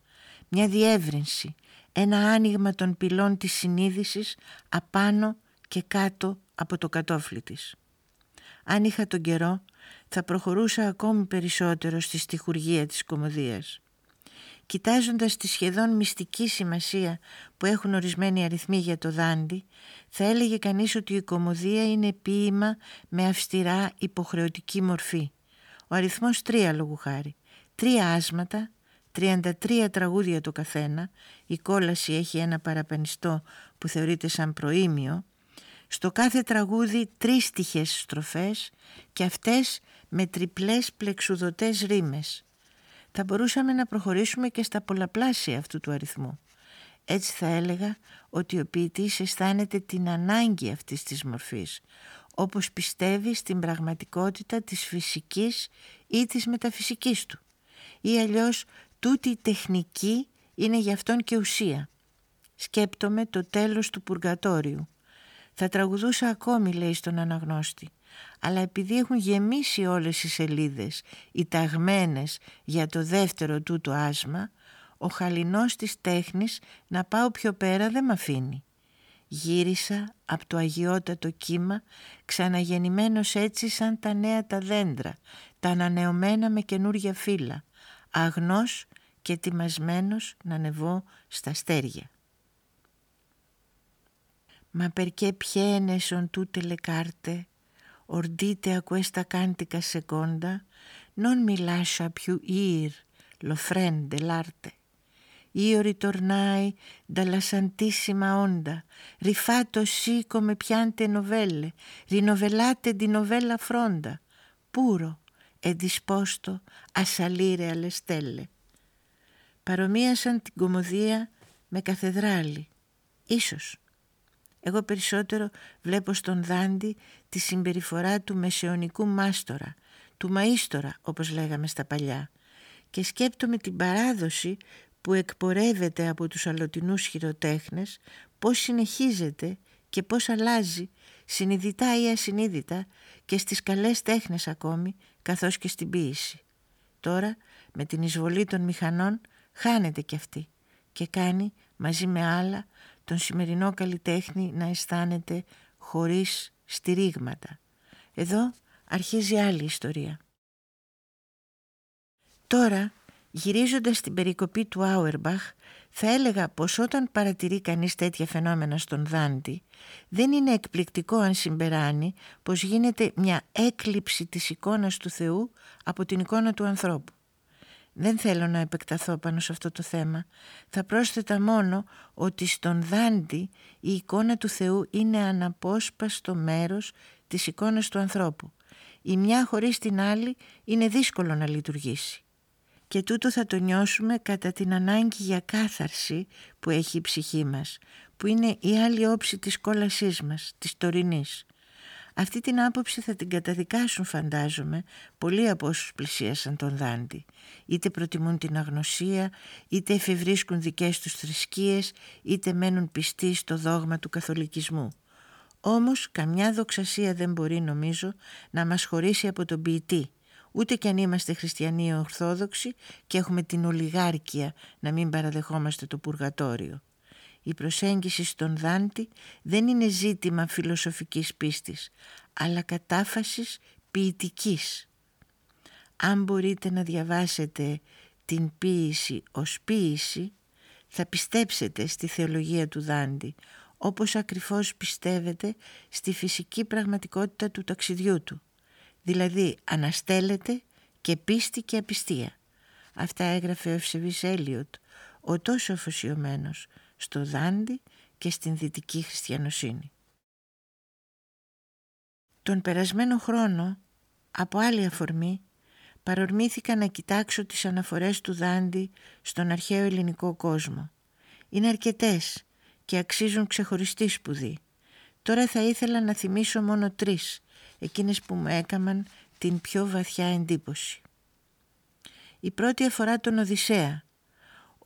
μια διεύρυνση, ένα άνοιγμα των πυλών της συνείδησης απάνω και κάτω από το κατόφλι της. Αν είχα τον καιρό θα προχωρούσα ακόμη περισσότερο στη στιχουργία της κομμωδίας. κοιτάζοντας τη σχεδόν μυστική σημασία που έχουν ορισμένοι αριθμοί για το δάντι, θα έλεγε κανείς ότι η κομμωδία είναι ποίημα με αυστηρά υποχρεωτική μορφή. Ο αριθμός τρία λόγου χάρη. Τρία άσματα, 33 τραγούδια το καθένα, η κόλαση έχει ένα παραπενιστό που θεωρείται σαν προήμιο, στο κάθε τραγούδι τρεις τυχές στροφές και αυτές με τριπλές πλεξουδωτές ρήμες. Θα μπορούσαμε να προχωρήσουμε και στα πολλαπλάσια αυτού του αριθμού. Έτσι θα έλεγα ότι ο ποιητής αισθάνεται την ανάγκη αυτής της μορφής, όπως πιστεύει στην πραγματικότητα της φυσικής ή της μεταφυσικής του. Ή αλλιώς τούτη η τεχνική είναι γι' αυτόν και ουσία. Σκέπτομαι το τέλος του πουργατόριου. Θα τραγουδούσα ακόμη λέει στον αναγνώστη αλλά επειδή έχουν γεμίσει όλες οι σελίδες οι ταγμένες για το δεύτερο τούτο άσμα ο χαλινός της τέχνης να πάω πιο πέρα δεν με αφήνει. Γύρισα από το αγιότατο κύμα ξαναγεννημένος έτσι σαν τα νέα τα δέντρα, τα ανανεωμένα με καινούρια φύλλα, αγνός και ετοιμασμένος να ανεβώ στα στέρια. Μα perché piene son tutte le carte, ordite a questa cantica seconda, non mi lascia più ir l'offrende l'arte. Io ritornai dalla santissima onda, rifatto sì come piante novelle, rinovellate di novella fronda, puro e disposto a salire alle stelle. Παρομοίασαν την κομμωδία με καθεδράλι. Ίσως. Εγώ περισσότερο βλέπω στον Δάντη τη συμπεριφορά του μεσαιωνικού μάστορα, του μαΐστορα όπως λέγαμε στα παλιά και σκέπτομαι την παράδοση που εκπορεύεται από τους αλλοτινούς χειροτέχνες πώς συνεχίζεται και πώς αλλάζει συνειδητά ή ασυνείδητα και στις καλές τέχνες ακόμη καθώς και στην ποίηση. Τώρα με την εισβολή των μηχανών χάνεται και αυτή και κάνει μαζί με άλλα τον σημερινό καλλιτέχνη να αισθάνεται χωρίς στηρίγματα. Εδώ αρχίζει άλλη ιστορία. Τώρα Γυρίζοντας την περικοπή του Άουερμπαχ, θα έλεγα πως όταν παρατηρεί κανείς τέτοια φαινόμενα στον Δάντη, δεν είναι εκπληκτικό αν συμπεράνει πως γίνεται μια έκλειψη της εικόνας του Θεού από την εικόνα του ανθρώπου. Δεν θέλω να επεκταθώ πάνω σε αυτό το θέμα. Θα πρόσθετα μόνο ότι στον Δάντη η εικόνα του Θεού είναι αναπόσπαστο μέρος της εικόνας του ανθρώπου. Η μια χωρίς την άλλη είναι δύσκολο να λειτουργήσει και τούτο θα το νιώσουμε κατά την ανάγκη για κάθαρση που έχει η ψυχή μας, που είναι η άλλη όψη της κόλασής μας, της τωρινής. Αυτή την άποψη θα την καταδικάσουν φαντάζομαι πολλοί από όσους πλησίασαν τον Δάντη. Είτε προτιμούν την αγνωσία, είτε εφευρίσκουν δικές τους θρησκείες, είτε μένουν πιστοί στο δόγμα του καθολικισμού. Όμως καμιά δοξασία δεν μπορεί νομίζω να μας χωρίσει από τον ποιητή ούτε κι αν είμαστε χριστιανοί ορθόδοξοι και έχουμε την ολιγάρκεια να μην παραδεχόμαστε το πουργατόριο. Η προσέγγιση στον Δάντη δεν είναι ζήτημα φιλοσοφικής πίστης, αλλά κατάφασης ποιητικής. Αν μπορείτε να διαβάσετε την ποίηση ως ποίηση, θα πιστέψετε στη θεολογία του Δάντη, όπως ακριβώς πιστεύετε στη φυσική πραγματικότητα του ταξιδιού του δηλαδή αναστέλλεται και πίστη και απιστία. Αυτά έγραφε ο Ευσεβής Έλιοτ, ο τόσο αφοσιωμένος στο Δάντι και στην δυτική χριστιανοσύνη. Τον περασμένο χρόνο, από άλλη αφορμή, παρορμήθηκα να κοιτάξω τις αναφορές του Δάντι στον αρχαίο ελληνικό κόσμο. Είναι αρκετές και αξίζουν ξεχωριστή σπουδή. Τώρα θα ήθελα να θυμίσω μόνο τρεις εκείνες που μου έκαναν την πιο βαθιά εντύπωση. Η πρώτη αφορά τον Οδυσσέα,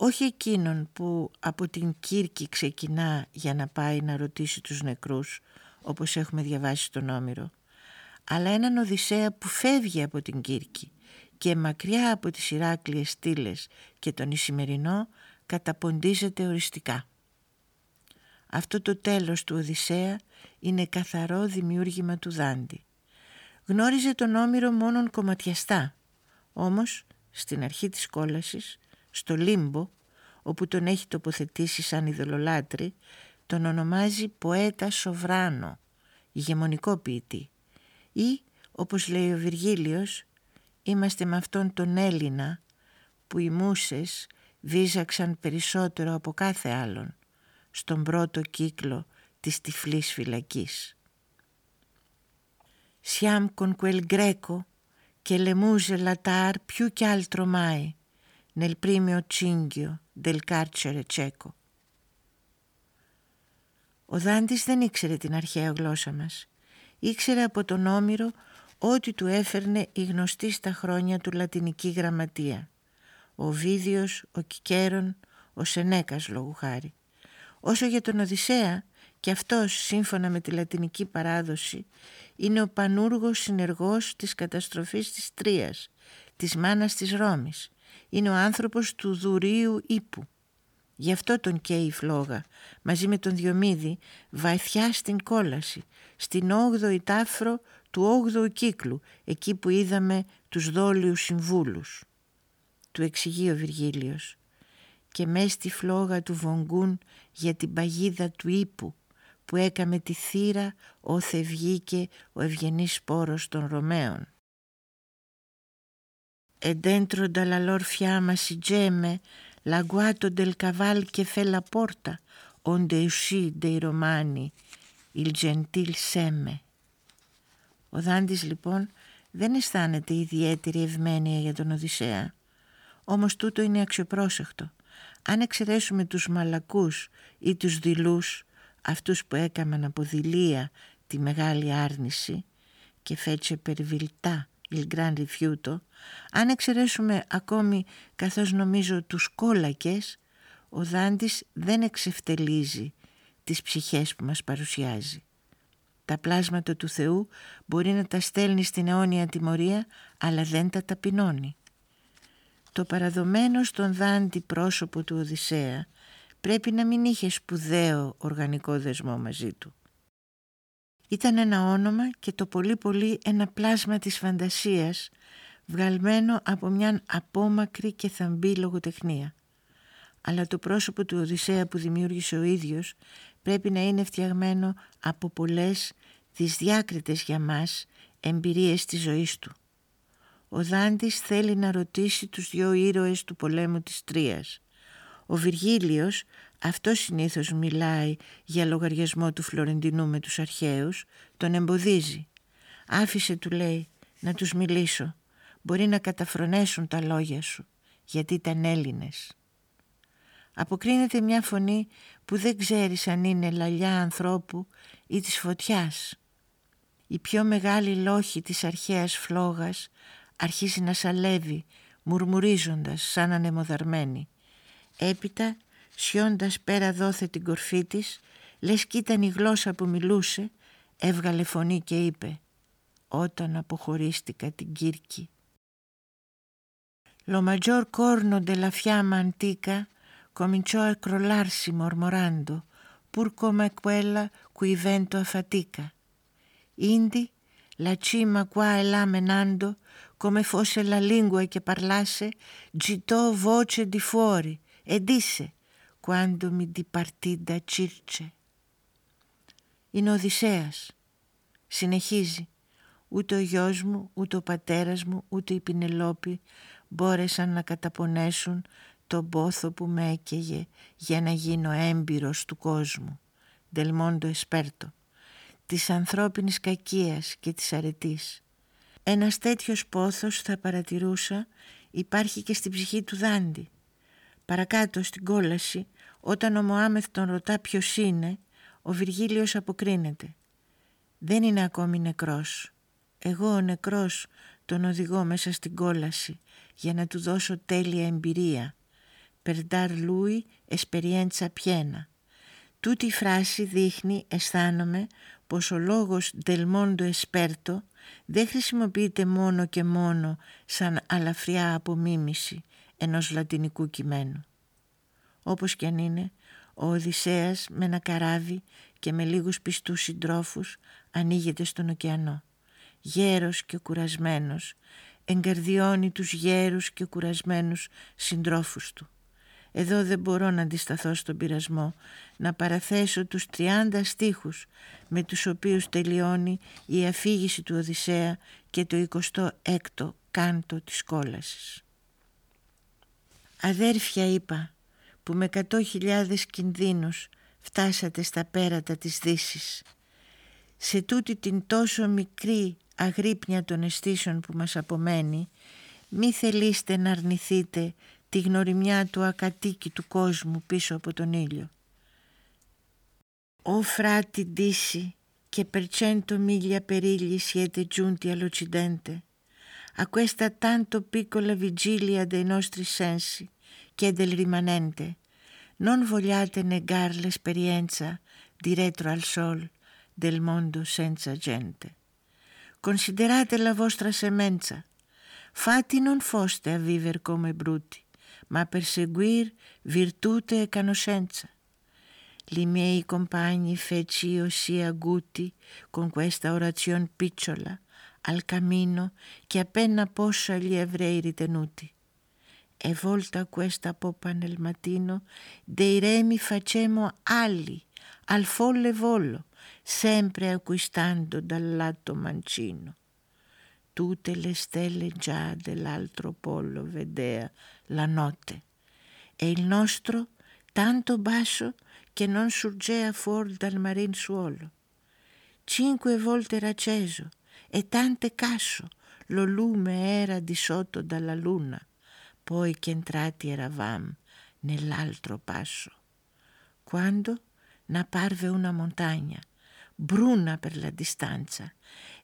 όχι εκείνον που από την Κύρκη ξεκινά για να πάει να ρωτήσει τους νεκρούς, όπως έχουμε διαβάσει στον Όμηρο, αλλά έναν Οδυσσέα που φεύγει από την Κύρκη και μακριά από τις Ηράκλειες στήλες και τον Ισημερινό καταποντίζεται οριστικά. Αυτό το τέλος του Οδυσσέα είναι καθαρό δημιούργημα του Δάντη. Γνώριζε τον Όμηρο μόνον κομματιαστά, όμως στην αρχή της κόλασης στο Λίμπο, όπου τον έχει τοποθετήσει σαν ειδωλολάτρη, τον ονομάζει ποέτα σοβράνο, ηγεμονικό ποιητή. Ή, όπως λέει ο Βυργίλιος, είμαστε με αυτόν τον Έλληνα που οι μουσες βίζαξαν περισσότερο από κάθε άλλον στον πρώτο κύκλο της τυφλής φυλακής. Siam con quel greco che le muse latar più che altro mai nel primo cinghio del carcere cieco. Ο Δάντης δεν ήξερε την αρχαία γλώσσα μας. Ήξερε από τον Όμηρο ό,τι του έφερνε η γνωστή στα χρόνια του λατινική γραμματεία. Ο Βίδιος, ο Κικέρον, ο Σενέκας λόγου χάρη. Όσο για τον Οδυσσέα, και αυτός σύμφωνα με τη λατινική παράδοση είναι ο πανούργος συνεργός της καταστροφής της Τρίας, της μάνας της Ρώμης. Είναι ο άνθρωπος του δουρίου ύπου. Γι' αυτό τον καίει η φλόγα, μαζί με τον Διομήδη, βαθιά στην κόλαση, στην 8η τάφρο του 8ου κύκλου, εκεί που είδαμε τους δόλιους συμβούλους. Του εξηγεί ο Βυργίλιος. Και μες στη φλόγα του βογκούν για την παγίδα του ύπου, που έκαμε τη θύρα όθε βγήκε ο ευγενής σπόρος των Ρωμαίων. Εντέντρο νταλαλόρ φιάμα σιτζέμε, λαγκουάτο del caval che fe la porta, onde uscì dei Romani, il gentil seme. Ο Δάντης λοιπόν δεν αισθάνεται ιδιαίτερη ευμένεια για τον Οδυσσέα. Όμως τούτο είναι αξιοπρόσεχτο. Αν εξαιρέσουμε τους μαλακούς ή τους δειλούς, αυτούς που έκαναν από δειλία τη μεγάλη άρνηση και φέτσε περιβιλτά il gran rifiuto, αν εξαιρέσουμε ακόμη καθώς νομίζω τους κόλακες, ο Δάντης δεν εξευτελίζει τις ψυχές που μας παρουσιάζει. Τα πλάσματα του Θεού μπορεί να τα στέλνει στην αιώνια τιμωρία, αλλά δεν τα ταπεινώνει. Το παραδομένο στον Δάντη πρόσωπο του Οδυσσέα πρέπει να μην είχε σπουδαίο οργανικό δεσμό μαζί του. Ήταν ένα όνομα και το πολύ πολύ ένα πλάσμα της φαντασίας βγαλμένο από μια απόμακρη και θαμπή λογοτεχνία. Αλλά το πρόσωπο του Οδυσσέα που δημιούργησε ο ίδιος πρέπει να είναι φτιαγμένο από πολλές τις διάκριτες για μας εμπειρίες της ζωής του. Ο Δάντης θέλει να ρωτήσει τους δυο ήρωες του πολέμου της Τρίας ο Βυργίλιος αυτό συνήθως μιλάει για λογαριασμό του Φλωρεντινού με τους αρχαίους, τον εμποδίζει. Άφησε του λέει να τους μιλήσω, μπορεί να καταφρονέσουν τα λόγια σου, γιατί ήταν Έλληνες. Αποκρίνεται μια φωνή που δεν ξέρεις αν είναι λαλιά ανθρώπου ή της φωτιάς. Η πιο μεγάλη λόχη της αρχαίας φλόγας αρχίζει να σαλεύει, μουρμουρίζοντας σαν ανεμοδαρμένη. Έπειτα, σιώντας πέρα δόθε την κορφή της, λες κι ήταν η γλώσσα που μιλούσε, έβγαλε φωνή και είπε «Όταν αποχωρίστηκα την Κύρκη». Lo maggior corno della fiamma antica cominciò a crollarsi mormorando, pur come quella cui vento affatica. Indi, la cima qua e là menando, come fosse la lingua che parlasse, gitò voce di fuori, e disse quando mi dipartì da Circe. Είναι ο Οδυσσέας. Συνεχίζει. Ούτε ο γιος μου, ούτε ο πατέρας μου, ούτε η Πινελόπη μπόρεσαν να καταπονέσουν τον πόθο που με έκαιγε για να γίνω έμπειρος του κόσμου. Δελμόντο Εσπέρτο. Της ανθρώπινης κακίας και της αρετής. Ένας τέτοιος πόθος θα παρατηρούσα υπάρχει και στην ψυχή του Δάντη. Παρακάτω στην κόλαση, όταν ο Μωάμεθ τον ρωτά ποιος είναι, ο Βυργίλιος αποκρίνεται. Δεν είναι ακόμη νεκρός. Εγώ ο νεκρός τον οδηγώ μέσα στην κόλαση για να του δώσω τέλεια εμπειρία. Περντάρ λούι εσπεριέντσα πιένα. Τούτη η φράση δείχνει, αισθάνομαι, πως ο λόγος «del εσπέρτο» δεν χρησιμοποιείται μόνο και μόνο σαν αλαφριά απομίμηση, ενός λατινικού κειμένου. Όπως κι αν είναι, ο Οδυσσέας με ένα καράβι και με λίγους πιστούς συντρόφους ανοίγεται στον ωκεανό. Γέρος και κουρασμένος, εγκαρδιώνει τους γέρους και κουρασμένους συντρόφους του. Εδώ δεν μπορώ να αντισταθώ στον πειρασμό, να παραθέσω τους 30 στίχους με τους οποίους τελειώνει η αφήγηση του Οδυσσέα και το 26ο κάντο της κόλασης. Αδέρφια είπα που με 100.000 κινδύνους φτάσατε στα πέρατα της δύσης. Σε τούτη την τόσο μικρή αγρύπνια των αισθήσεων που μας απομένει μη θελήστε να αρνηθείτε τη γνωριμιά του ακατοίκητου κόσμου πίσω από τον ήλιο. «Ο frati dissi che per cento miglia per igli siete giunti all'Occidente, a questa tanto piccola vigilia dei nostri sensi che del rimanente, non vogliate negar l'esperienza di retro al sol del mondo senza gente. Considerate la vostra semenza, fatti non foste a vivere come brutti, ma perseguir virtute e conoscenza. Li miei compagni feci io sia aguti con questa orazione picciola al cammino che appena possa gli avrei ritenuti. E volta questa poppa nel mattino, dei remi facemo ali, al folle volo, sempre acquistando dal lato mancino tutte le stelle già dell'altro pollo vedea la notte e il nostro tanto basso che non surgea fuori dal marin suolo. Cinque volte era acceso e tante casso lo lume era di sotto dalla luna, poi che entrati eravam nell'altro passo. Quando n'apparve una montagna, bruna per la distanza,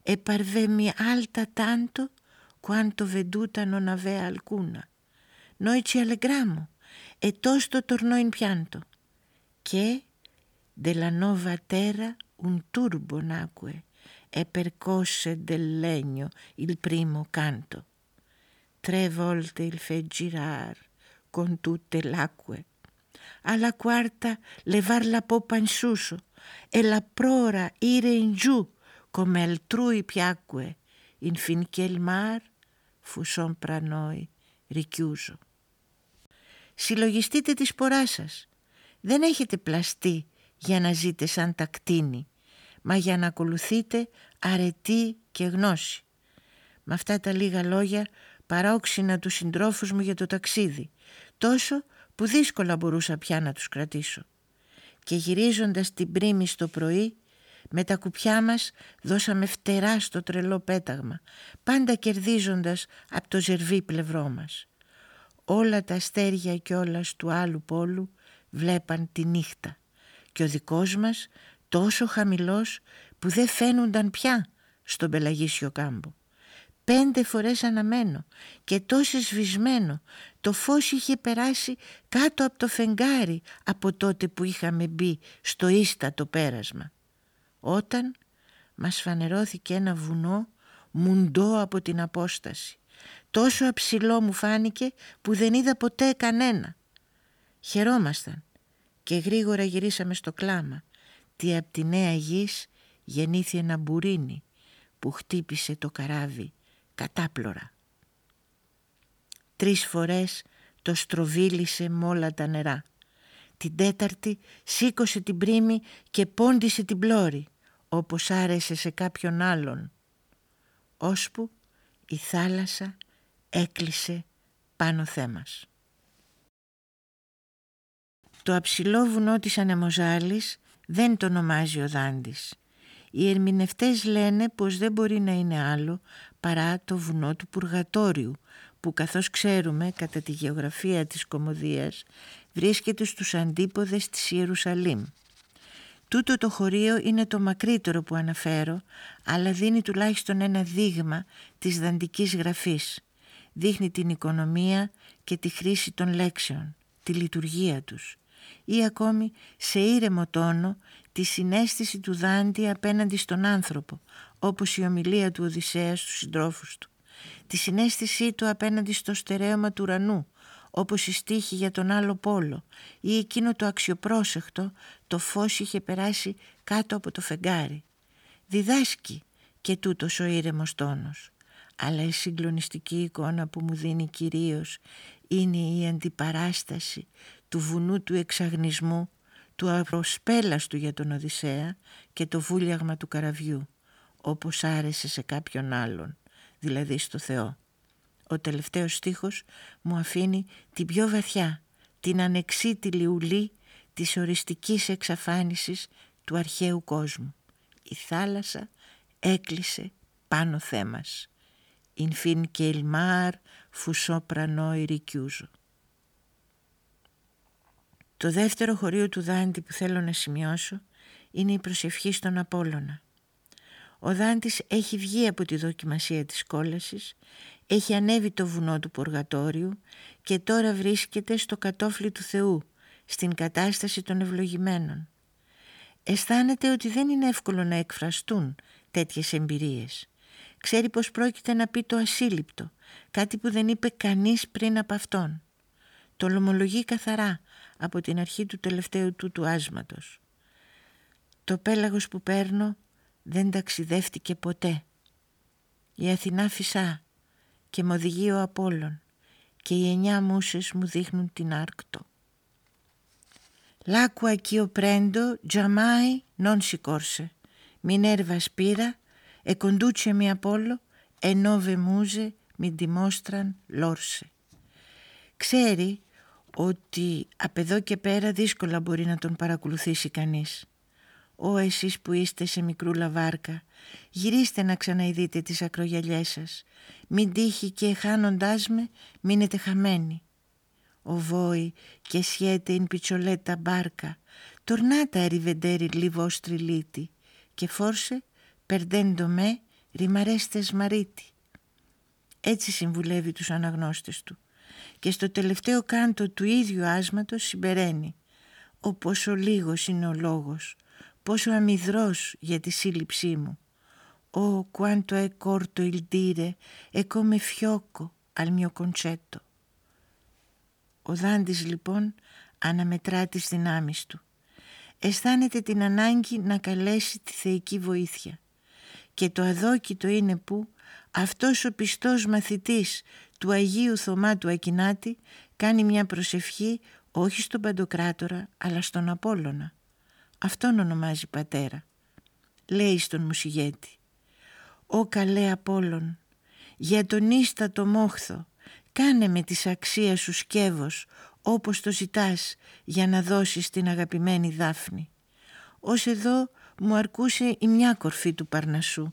e parvemi alta tanto quanto veduta non avea alcuna. Noi ci allegrammo e tosto tornò in pianto, che della nuova terra un turbo nacque e percosse del legno il primo canto. Tre volte il fe girar con tutte l'acque, alla quarta levar la poppa in suso e la prora ire in giù come altrui piacque infinché il mar fu sopra noi richiuso. Συλλογιστείτε τη σπορά σας. Δεν έχετε πλαστεί για να ζείτε σαν τα κτίνη, μα για να ακολουθείτε αρετή και γνώση. Με αυτά τα λίγα λόγια παράοξυνα τους συντρόφους μου για το ταξίδι, τόσο που δύσκολα μπορούσα πια να τους κρατήσω. Και γυρίζοντας την πρίμη στο πρωί, με τα κουπιά μας δώσαμε φτερά στο τρελό πέταγμα, πάντα κερδίζοντας από το ζερβί πλευρό μας. Όλα τα αστέρια και όλα του άλλου πόλου βλέπαν τη νύχτα και ο δικός μας τόσο χαμηλός που δεν φαίνονταν πια στον πελαγίσιο κάμπο. Πέντε φορές αναμένο και τόσο σβησμένο το φως είχε περάσει κάτω από το φεγγάρι από τότε που είχαμε μπει στο ίστατο πέρασμα όταν μας φανερώθηκε ένα βουνό μουντό από την απόσταση. Τόσο αψηλό μου φάνηκε που δεν είδα ποτέ κανένα. Χαιρόμασταν και γρήγορα γυρίσαμε στο κλάμα τι από τη νέα γης γεννήθη ένα μπουρίνι που χτύπησε το καράβι κατάπλωρα. Τρεις φορές το στροβίλησε με όλα τα νερά. Την τέταρτη σήκωσε την πρίμη και πόντισε την πλώρη όπως άρεσε σε κάποιον άλλον ώσπου η θάλασσα έκλεισε πάνω θέμας. Το αψηλό βουνό της Ανεμοζάλης δεν το ονομάζει ο Δάντης. Οι ερμηνευτές λένε πως δεν μπορεί να είναι άλλο παρά το βουνό του Πουργατόριου που καθώς ξέρουμε κατά τη γεωγραφία της Κομωδίας βρίσκεται στους αντίποδες της Ιερουσαλήμ. Τούτο το χωρίο είναι το μακρύτερο που αναφέρω, αλλά δίνει τουλάχιστον ένα δείγμα της δαντικής γραφής. Δείχνει την οικονομία και τη χρήση των λέξεων, τη λειτουργία τους ή ακόμη σε ήρεμο τόνο τη συνέστηση του Δάντη απέναντι στον άνθρωπο, όπως η ομιλία του Οδυσσέας στους συντρόφους του. Τη συνέστησή του απέναντι στο στερέωμα του ουρανού, όπως η στίχη για τον άλλο πόλο ή εκείνο το αξιοπρόσεχτο το φως είχε περάσει κάτω από το φεγγάρι. Διδάσκει και τούτος ο ήρεμος τόνος. αλλά η συγκλονιστική εικόνα που μου δίνει κυρίως είναι η αντιπαράσταση του βουνού του εξαγνισμού, του απροσπέλαστου για τον Οδυσσέα και το βούλιαγμα του καραβιού, όπως άρεσε σε κάποιον άλλον, δηλαδή στο Θεό. Ο τελευταίος στίχος μου αφήνει την πιο βαθιά, την ανεξίτηλη ουλή της οριστικής εξαφάνισης του αρχαίου κόσμου. Η θάλασσα έκλεισε πάνω θέμας. Infin και il mar fu sopra noi Το δεύτερο χωρίο του Δάντη που θέλω να σημειώσω είναι η προσευχή στον Απόλλωνα. Ο Δάντης έχει βγει από τη δοκιμασία της κόλασης, έχει ανέβει το βουνό του Ποργατόριου και τώρα βρίσκεται στο κατόφλι του Θεού, στην κατάσταση των ευλογημένων. Αισθάνεται ότι δεν είναι εύκολο να εκφραστούν τέτοιες εμπειρίες. Ξέρει πως πρόκειται να πει το ασύλληπτο, κάτι που δεν είπε κανείς πριν από αυτόν. Το λομολογεί καθαρά από την αρχή του τελευταίου του του άσματος. Το πέλαγος που παίρνω δεν ταξιδεύτηκε ποτέ. Η Αθηνά φυσά και μου οδηγεί ο Απόλλων και οι εννιά μουσες μου δείχνουν την Άρκτο. L'acqua ch'io prendo giammai non si corse. Minerva spira e conducemi Apollo e nove muse mi dimostran l'orse. Ξέρει ότι από εδώ και πέρα δύσκολα μπορεί να τον παρακολουθήσει κανείς. Ω εσείς που είστε σε μικρούλα βάρκα, γυρίστε να ξαναειδείτε τις ακρογιαλιές σας. Μην τύχει και χάνοντάς με μείνετε χαμένοι. Ο voi che siete in piccioletta barca, tornate a rivedere il vostri liti, che forse perdendo me rimareste smarriti. Έτσι συμβουλεύει τους αναγνώστες του και στο τελευταίο κάντο του ίδιου άσματος συμπεραίνει «Ο πόσο λίγος είναι ο λόγος, πόσο αμυδρός για τη σύλληψή μου. «Ο quanto è corto il dire e come fiocco al mio concetto». Ο Δάντης λοιπόν αναμετρά τις δυνάμεις του. Αισθάνεται την ανάγκη να καλέσει τη θεϊκή βοήθεια. Και το αδόκητο είναι που αυτός ο πιστός μαθητής του Αγίου Θωμά του Ακινάτη κάνει μια προσευχή όχι στον Παντοκράτορα αλλά στον Απόλλωνα. Αυτόν ονομάζει πατέρα. Λέει στον μουσιγέτη «Ω καλέ Απόλλων, για τον ίστατο μόχθο Κάνε με της αξία σου σκεύος όπως το ζητάς για να δώσεις την αγαπημένη Δάφνη. Ως εδώ μου αρκούσε η μια κορφή του Παρνασσού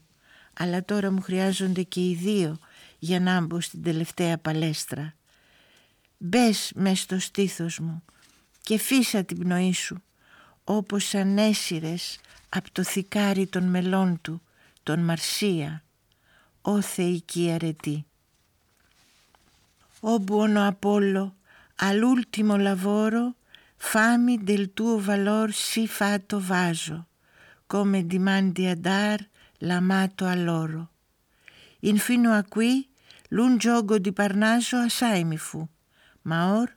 αλλά τώρα μου χρειάζονται και οι δύο για να μπω στην τελευταία παλέστρα. Μπες μες στο στήθος μου και φύσα την πνοή σου όπως ανέσυρες από το θικάρι των μελών του, τον Μαρσία, ο θεϊκή αρετή. «O buono Apollo, all'ultimo lavoro fammi del tuo valor sì fatto vaso, come dimandi a dar l'amato a loro. Infino a qui l'un gioco di Parnaso assai mi fu, ma or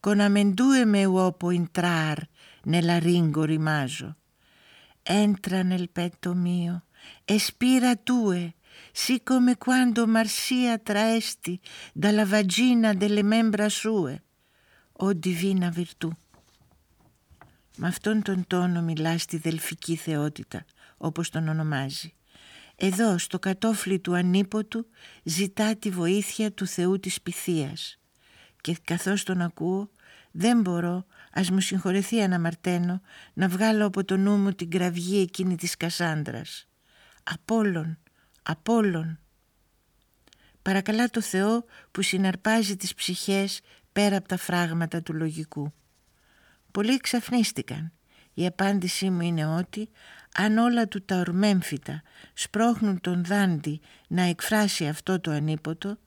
con amendue me uopo entrar nella ringo rimaso. Entra nel petto mio e spira tue, sì come quando Marsia traesti dalla vagina delle membra sue, o divina virtù. Με αυτόν τον τόνο μιλά στη δελφική θεότητα, όπως τον ονομάζει. Εδώ, στο κατόφλι του ανίποτου, ζητά τη βοήθεια του Θεού της Πυθίας. Και καθώς τον ακούω, δεν μπορώ, ας μου συγχωρεθεί αναμαρταίνω, να βγάλω από το νου μου την κραυγή εκείνη της Κασάνδρας. Απόλλων, Απόλλων. Παρακαλά το Θεό που συναρπάζει τις ψυχές πέρα από τα φράγματα του λογικού. Πολλοί ξαφνίστηκαν. Η απάντησή μου είναι ότι αν όλα του τα ορμέμφυτα σπρώχνουν τον δάντη να εκφράσει αυτό το ανίποτο,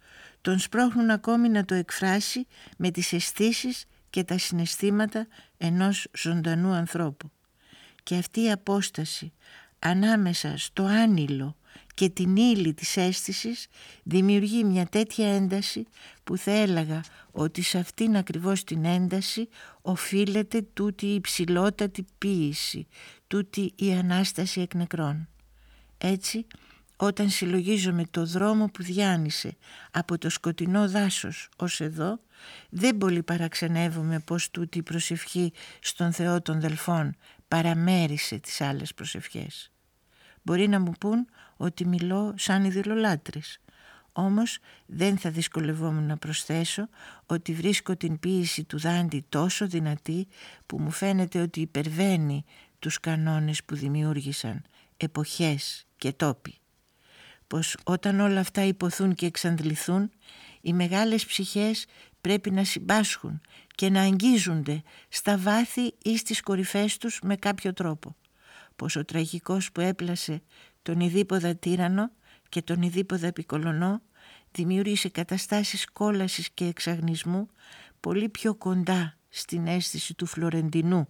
τον σπρώχνουν ακόμη να το εκφράσει με τις αισθήσεις και τα συναισθήματα ενός ζωντανού ανθρώπου. Και αυτή η απόσταση ανάμεσα στο άνηλο και την ύλη της αίσθησης δημιουργεί μια τέτοια ένταση που θα έλεγα ότι σε αυτήν ακριβώς την ένταση οφείλεται τούτη η υψηλότατη ποίηση, τούτη η Ανάσταση εκ νεκρών. Έτσι όταν συλλογίζομαι το δρόμο που διάνυσε από το σκοτεινό δάσος ως εδώ, δεν πολύ παραξενεύομαι πως τούτη η προσευχή στον Θεό των Δελφών παραμέρισε τις άλλες προσευχές. Μπορεί να μου πούν ότι μιλώ σαν ειδηλολάτρης, όμως δεν θα δυσκολευόμουν να προσθέσω ότι βρίσκω την ποίηση του Δάντη τόσο δυνατή που μου φαίνεται ότι υπερβαίνει τους κανόνες που δημιούργησαν εποχές και τόποι. Πως όταν όλα αυτά υποθούν και εξαντληθούν, οι μεγάλες ψυχές πρέπει να συμπάσχουν και να αγγίζονται στα βάθη ή στις κορυφές τους με κάποιο τρόπο. Πως ο τραγικός που έπλασε τον ειδίποδα τύρανο και τον ειδίποδα επικολονό δημιούργησε καταστάσεις κόλασης και εξαγνισμού πολύ πιο κοντά στην αίσθηση του Φλωρεντινού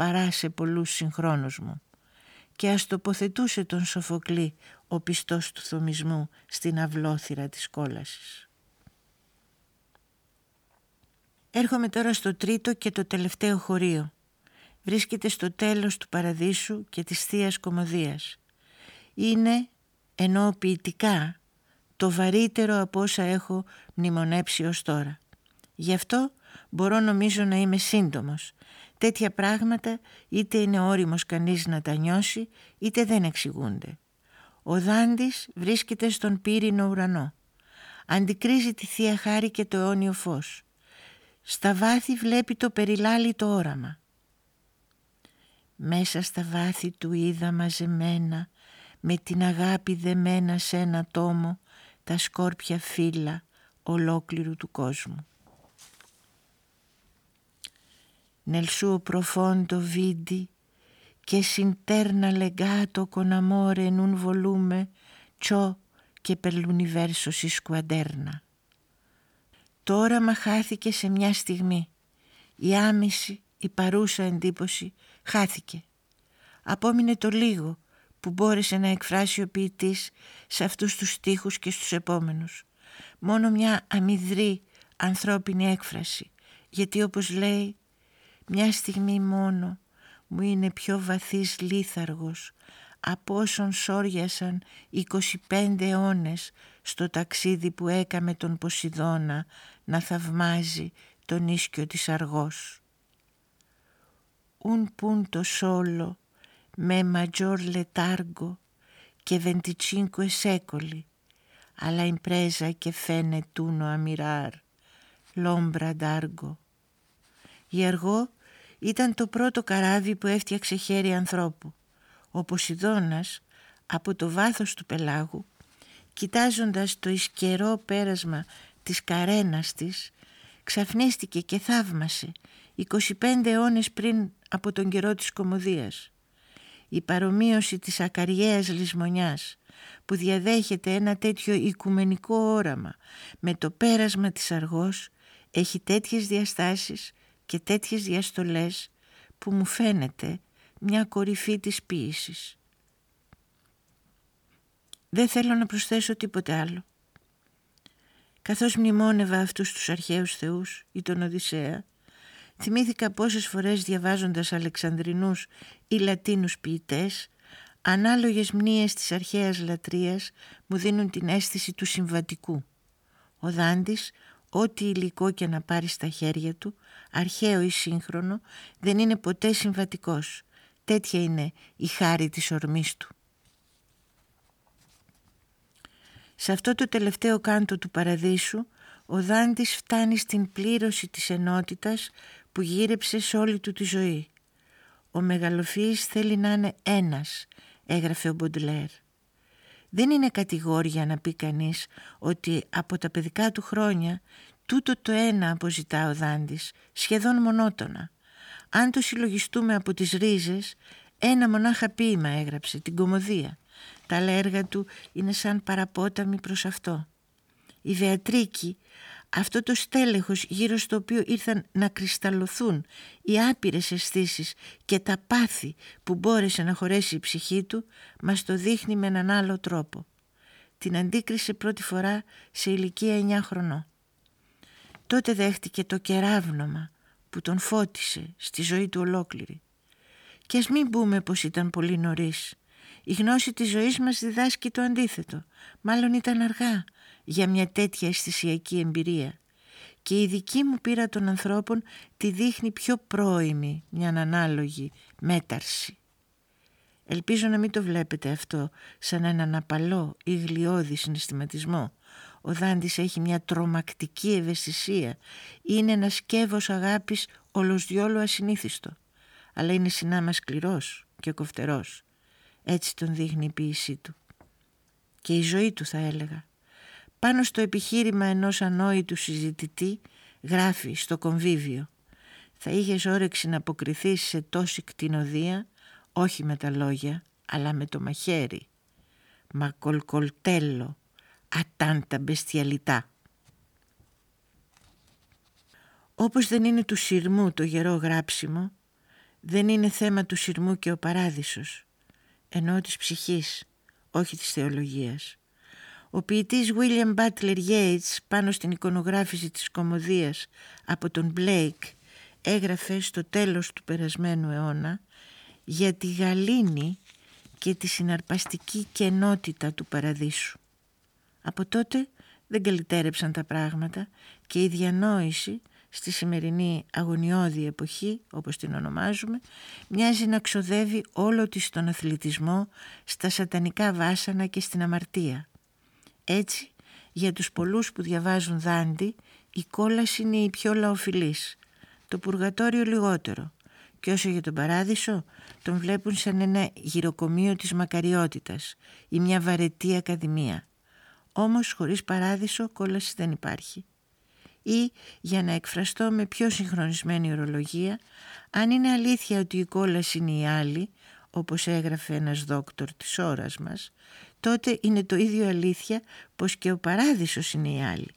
παρά σε πολλούς συγχρόνους μου και ας τοποθετούσε τον Σοφοκλή ο πιστός του θομισμού στην αυλόθυρα της κόλασης. Έρχομαι τώρα στο τρίτο και το τελευταίο χωρίο. Βρίσκεται στο τέλος του παραδείσου και της θείας Κομμωδίας. Είναι, ενώ ποιητικά, το βαρύτερο από όσα έχω μνημονέψει ως τώρα. Γι' αυτό μπορώ νομίζω να είμαι σύντομος. Τέτοια πράγματα είτε είναι όριμος κανείς να τα νιώσει είτε δεν εξηγούνται. Ο Δάντης βρίσκεται στον πύρινο ουρανό. Αντικρίζει τη Θεία Χάρη και το αιώνιο φως. Στα βάθη βλέπει το περιλάλητο όραμα. Μέσα στα βάθη του είδα μαζεμένα με την αγάπη δεμένα σε ένα τόμο τα σκόρπια φύλλα ολόκληρου του κόσμου. Nel suo profondo vidi che s'interna legato con amore in un volume ciò che per l'universo si squaderna. Το όραμα χάθηκε σε μια στιγμή. Η άμεση, η παρούσα εντύπωση χάθηκε. Απόμεινε το λίγο που μπόρεσε να εκφράσει ο ποιητής σε αυτούς τους στίχους και στους επόμενους. Μόνο μια αμυδρή ανθρώπινη έκφραση, γιατί όπως λέει «Μια στιγμή μόνο μου είναι πιο βαθύς λίθαργος από όσων σόριασαν 25 αιώνες στο ταξίδι που έκαμε τον Ποσειδώνα να θαυμάζει τον ίσκιο της αργός. Un punto solo με maggior letargo και 25 secoli αλλά impresa che fene tuno a mirar l'ombra d'argo. Η αργό ήταν το πρώτο καράβι που έφτιαξε χέρι ανθρώπου. Ο Ποσειδώνας από το βάθος του πελάγου κοιτάζοντας το ισκερό πέρασμα της καρένας της ξαφνίστηκε και θαύμασε 25 αιώνες πριν από τον καιρό της κομμωδίας η παρομοίωση της ακαριέας λησμονιάς που διαδέχεται ένα τέτοιο οικουμενικό όραμα με το πέρασμα της αργός έχει τέτοιες διαστάσεις και τέτοιες διαστολές που μου φαίνεται μια κορυφή της ποίησης. Δεν θέλω να προσθέσω τίποτε άλλο. Καθώς μνημόνευα αυτούς τους αρχαίους θεούς ή τον Οδυσσέα Θυμήθηκα πόσες φορές διαβάζοντας Αλεξανδρινούς ή Λατίνους ποιητές, ανάλογες μνήες της αρχαίας λατρείας μου δίνουν την αίσθηση του συμβατικού. Ο Δάντης, ό,τι υλικό και να πάρει στα χέρια του, αρχαίο ή σύγχρονο, δεν είναι ποτέ συμβατικός. Τέτοια είναι η χάρη της ορμής του. Σε αυτό το τελευταίο κάντο του παραδείσου, ο Δάντης φτάνει στην πλήρωση της ενότητας που γύρεψε σε όλη του τη ζωή. Ο μεγαλοφύης θέλει να είναι ένας, έγραφε ο Μποντλέρ. Δεν είναι κατηγόρια να πει κανείς ότι από τα παιδικά του χρόνια τούτο το ένα αποζητά ο Δάντης, σχεδόν μονότονα. Αν το συλλογιστούμε από τις ρίζες, ένα μονάχα ποίημα έγραψε, την κομμωδία. Τα άλλα έργα του είναι σαν παραπόταμοι προς αυτό. Η Βεατρίκη αυτό το στέλεχος γύρω στο οποίο ήρθαν να κρυσταλλωθούν οι άπειρες αισθήσεις και τα πάθη που μπόρεσε να χωρέσει η ψυχή του μας το δείχνει με έναν άλλο τρόπο. Την αντίκρισε πρώτη φορά σε ηλικία 9 χρονών. Τότε δέχτηκε το κεράβνομα που τον φώτισε στη ζωή του ολόκληρη. Και ας μην πούμε πως ήταν πολύ νωρίς. Η γνώση της ζωής μας διδάσκει το αντίθετο. Μάλλον ήταν αργά για μια τέτοια αισθησιακή εμπειρία. Και η δική μου πείρα των ανθρώπων τη δείχνει πιο πρόημη μια ανάλογη μέταρση. Ελπίζω να μην το βλέπετε αυτό σαν έναν απαλό ή γλιώδη συναισθηματισμό. Ο Δάντης έχει μια τρομακτική ευαισθησία. Είναι ένας σκεύος αγάπης όλος διόλου ασυνήθιστο. Αλλά είναι συνάμα σκληρός και κοφτερός. Έτσι τον δείχνει η ποίησή του. Και η ζωή του θα έλεγα. Πάνω στο επιχείρημα ενός ανόητου συζητητή γράφει στο κομβίβιο. Θα είχες όρεξη να αποκριθείς σε τόση κτηνοδία όχι με τα λόγια, αλλά με το μαχαίρι. Μα κολκολτέλο, ατάντα μπεστιαλιτά. Όπως δεν είναι του σειρμού το γερό γράψιμο, δεν είναι θέμα του σειρμού και ο παράδεισος, ενώ της ψυχής, όχι της θεολογίας. Ο ποιητής William Butler Yeats πάνω στην εικονογράφηση της κομμωδίας από τον Blake έγραφε στο τέλος του περασμένου αιώνα για τη γαλήνη και τη συναρπαστική κενότητα του παραδείσου. Από τότε δεν καλυτέρεψαν τα πράγματα και η διανόηση στη σημερινή αγωνιώδη εποχή, όπως την ονομάζουμε, μοιάζει να ξοδεύει όλο της τον αθλητισμό στα σατανικά βάσανα και στην αμαρτία. Έτσι, για τους πολλούς που διαβάζουν δάντη, η κόλαση είναι η πιο λαοφιλής, το πουργατόριο λιγότερο και όσο για τον παράδεισο τον βλέπουν σαν ένα γυροκομείο της μακαριότητας ή μια βαρετή ακαδημία. Όμως χωρίς παράδεισο κόλαση δεν υπάρχει. Ή για να εκφραστώ με πιο συγχρονισμένη ορολογία, αν είναι αλήθεια ότι η κόλαση είναι η άλλη, όπως έγραφε ένας δόκτωρ της ώρας μας, τότε είναι το ίδιο αλήθεια πως και ο παράδεισος είναι η άλλη.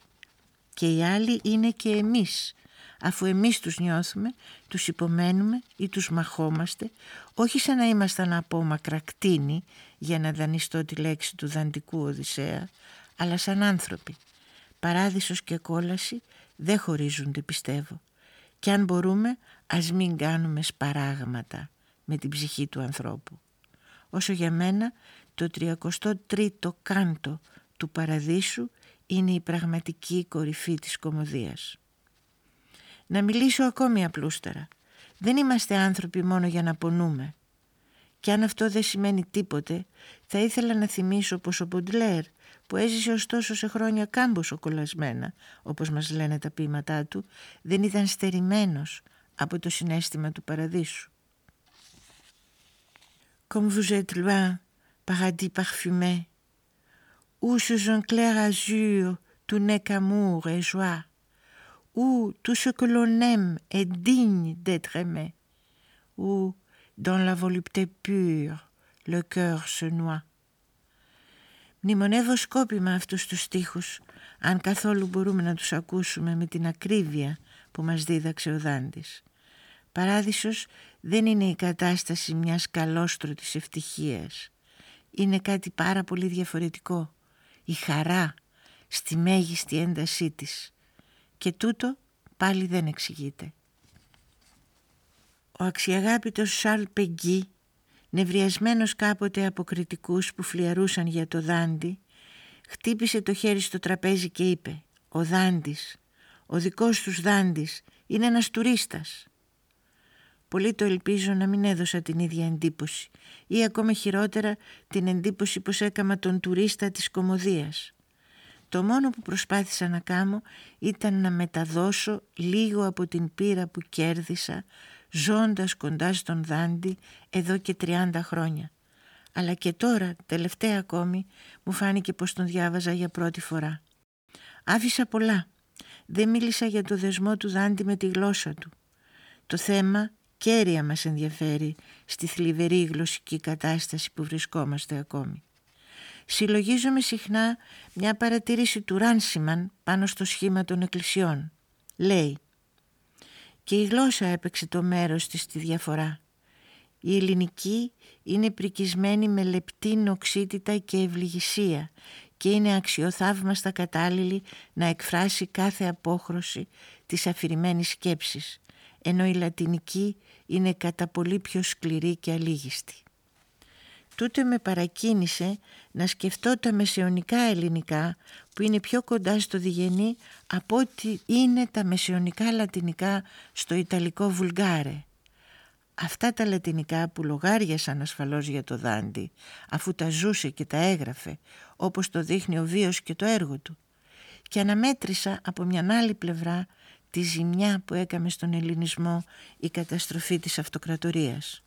Και η άλλη είναι και εμείς, αφού εμείς τους νιώθουμε, τους υπομένουμε ή τους μαχόμαστε, όχι σαν να ήμασταν από μακρακτίνη για να δανειστώ τη λέξη του δαντικού Οδυσσέα, αλλά σαν άνθρωποι. Παράδεισος και κόλαση δεν χωρίζονται πιστεύω. Και αν μπορούμε ας μην κάνουμε σπαράγματα με την ψυχή του ανθρώπου. Όσο για μένα το 33ο κάντο του παραδείσου είναι η πραγματική κορυφή της κομμωδίας. Να μιλήσω ακόμη απλούστερα. Δεν είμαστε άνθρωποι μόνο για να πονούμε. Και αν αυτό δεν σημαίνει τίποτε, θα ήθελα να θυμίσω πως ο Μποντλέρ, που έζησε ωστόσο σε χρόνια κάμποσο κολλασμένα, όπως μας λένε τα ποίηματά του, δεν ήταν στερημένος από το συνέστημα του παραδείσου. Comme vous êtes loin, paradis parfumé, où sous un clair azur tout n'est qu'amour et joie, où tout ce que l'on aime est digne d'être aimé, où, dans la volupté pure, le cœur se noie. Μνημονεύω σκόπιμα αυτούς τους στίχους, αν καθόλου μπορούμε να τους ακούσουμε με την ακρίβεια που μας δίδαξε ο Δάντης. Παράδεισος δεν είναι η κατάσταση μιας καλόστρωτης ευτυχίας. Είναι κάτι πάρα πολύ διαφορετικό. Η χαρά στη μέγιστη έντασή της και τούτο πάλι δεν εξηγείται. Ο αξιαγάπητος Σαλ Πεγγί, νευριασμένος κάποτε από κριτικούς που φλιαρούσαν για το δάντι, χτύπησε το χέρι στο τραπέζι και είπε «Ο δάντης, ο δικός τους δάντης, είναι ένας τουρίστας». Πολύ το ελπίζω να μην έδωσα την ίδια εντύπωση ή ακόμα χειρότερα την εντύπωση πως έκαμα τον τουρίστα της κομμωδίας. Το μόνο που προσπάθησα να κάνω ήταν να μεταδώσω λίγο από την πείρα που κέρδισα ζώντας κοντά στον Δάντη εδώ και 30 χρόνια. Αλλά και τώρα, τελευταία ακόμη, μου φάνηκε πως τον διάβαζα για πρώτη φορά. Άφησα πολλά. Δεν μίλησα για το δεσμό του Δάντη με τη γλώσσα του. Το θέμα κέρια μας ενδιαφέρει στη θλιβερή γλωσσική κατάσταση που βρισκόμαστε ακόμη συλλογίζομαι συχνά μια παρατήρηση του Ράνσιμαν πάνω στο σχήμα των εκκλησιών. Λέει «Και η γλώσσα έπαιξε το μέρος της στη διαφορά. Η ελληνική είναι πρικισμένη με λεπτή νοξίτητα και ευληγησία και είναι αξιοθαύμαστα κατάλληλη να εκφράσει κάθε απόχρωση της αφηρημένης σκέψης, ενώ η λατινική είναι κατά πολύ πιο σκληρή και αλήγιστη. τούτε με παρακίνησε να σκεφτώ τα μεσαιωνικά ελληνικά που είναι πιο κοντά στο διγενή από ότι είναι τα μεσαιωνικά λατινικά στο ιταλικό βουλγάρε. Αυτά τα λατινικά που λογάριασαν ασφαλώς για το Δάντι αφού τα ζούσε και τα έγραφε όπως το δείχνει ο βίος και το έργο του και αναμέτρησα από μια άλλη πλευρά τη ζημιά που έκαμε στον ελληνισμό η καταστροφή της αυτοκρατορίας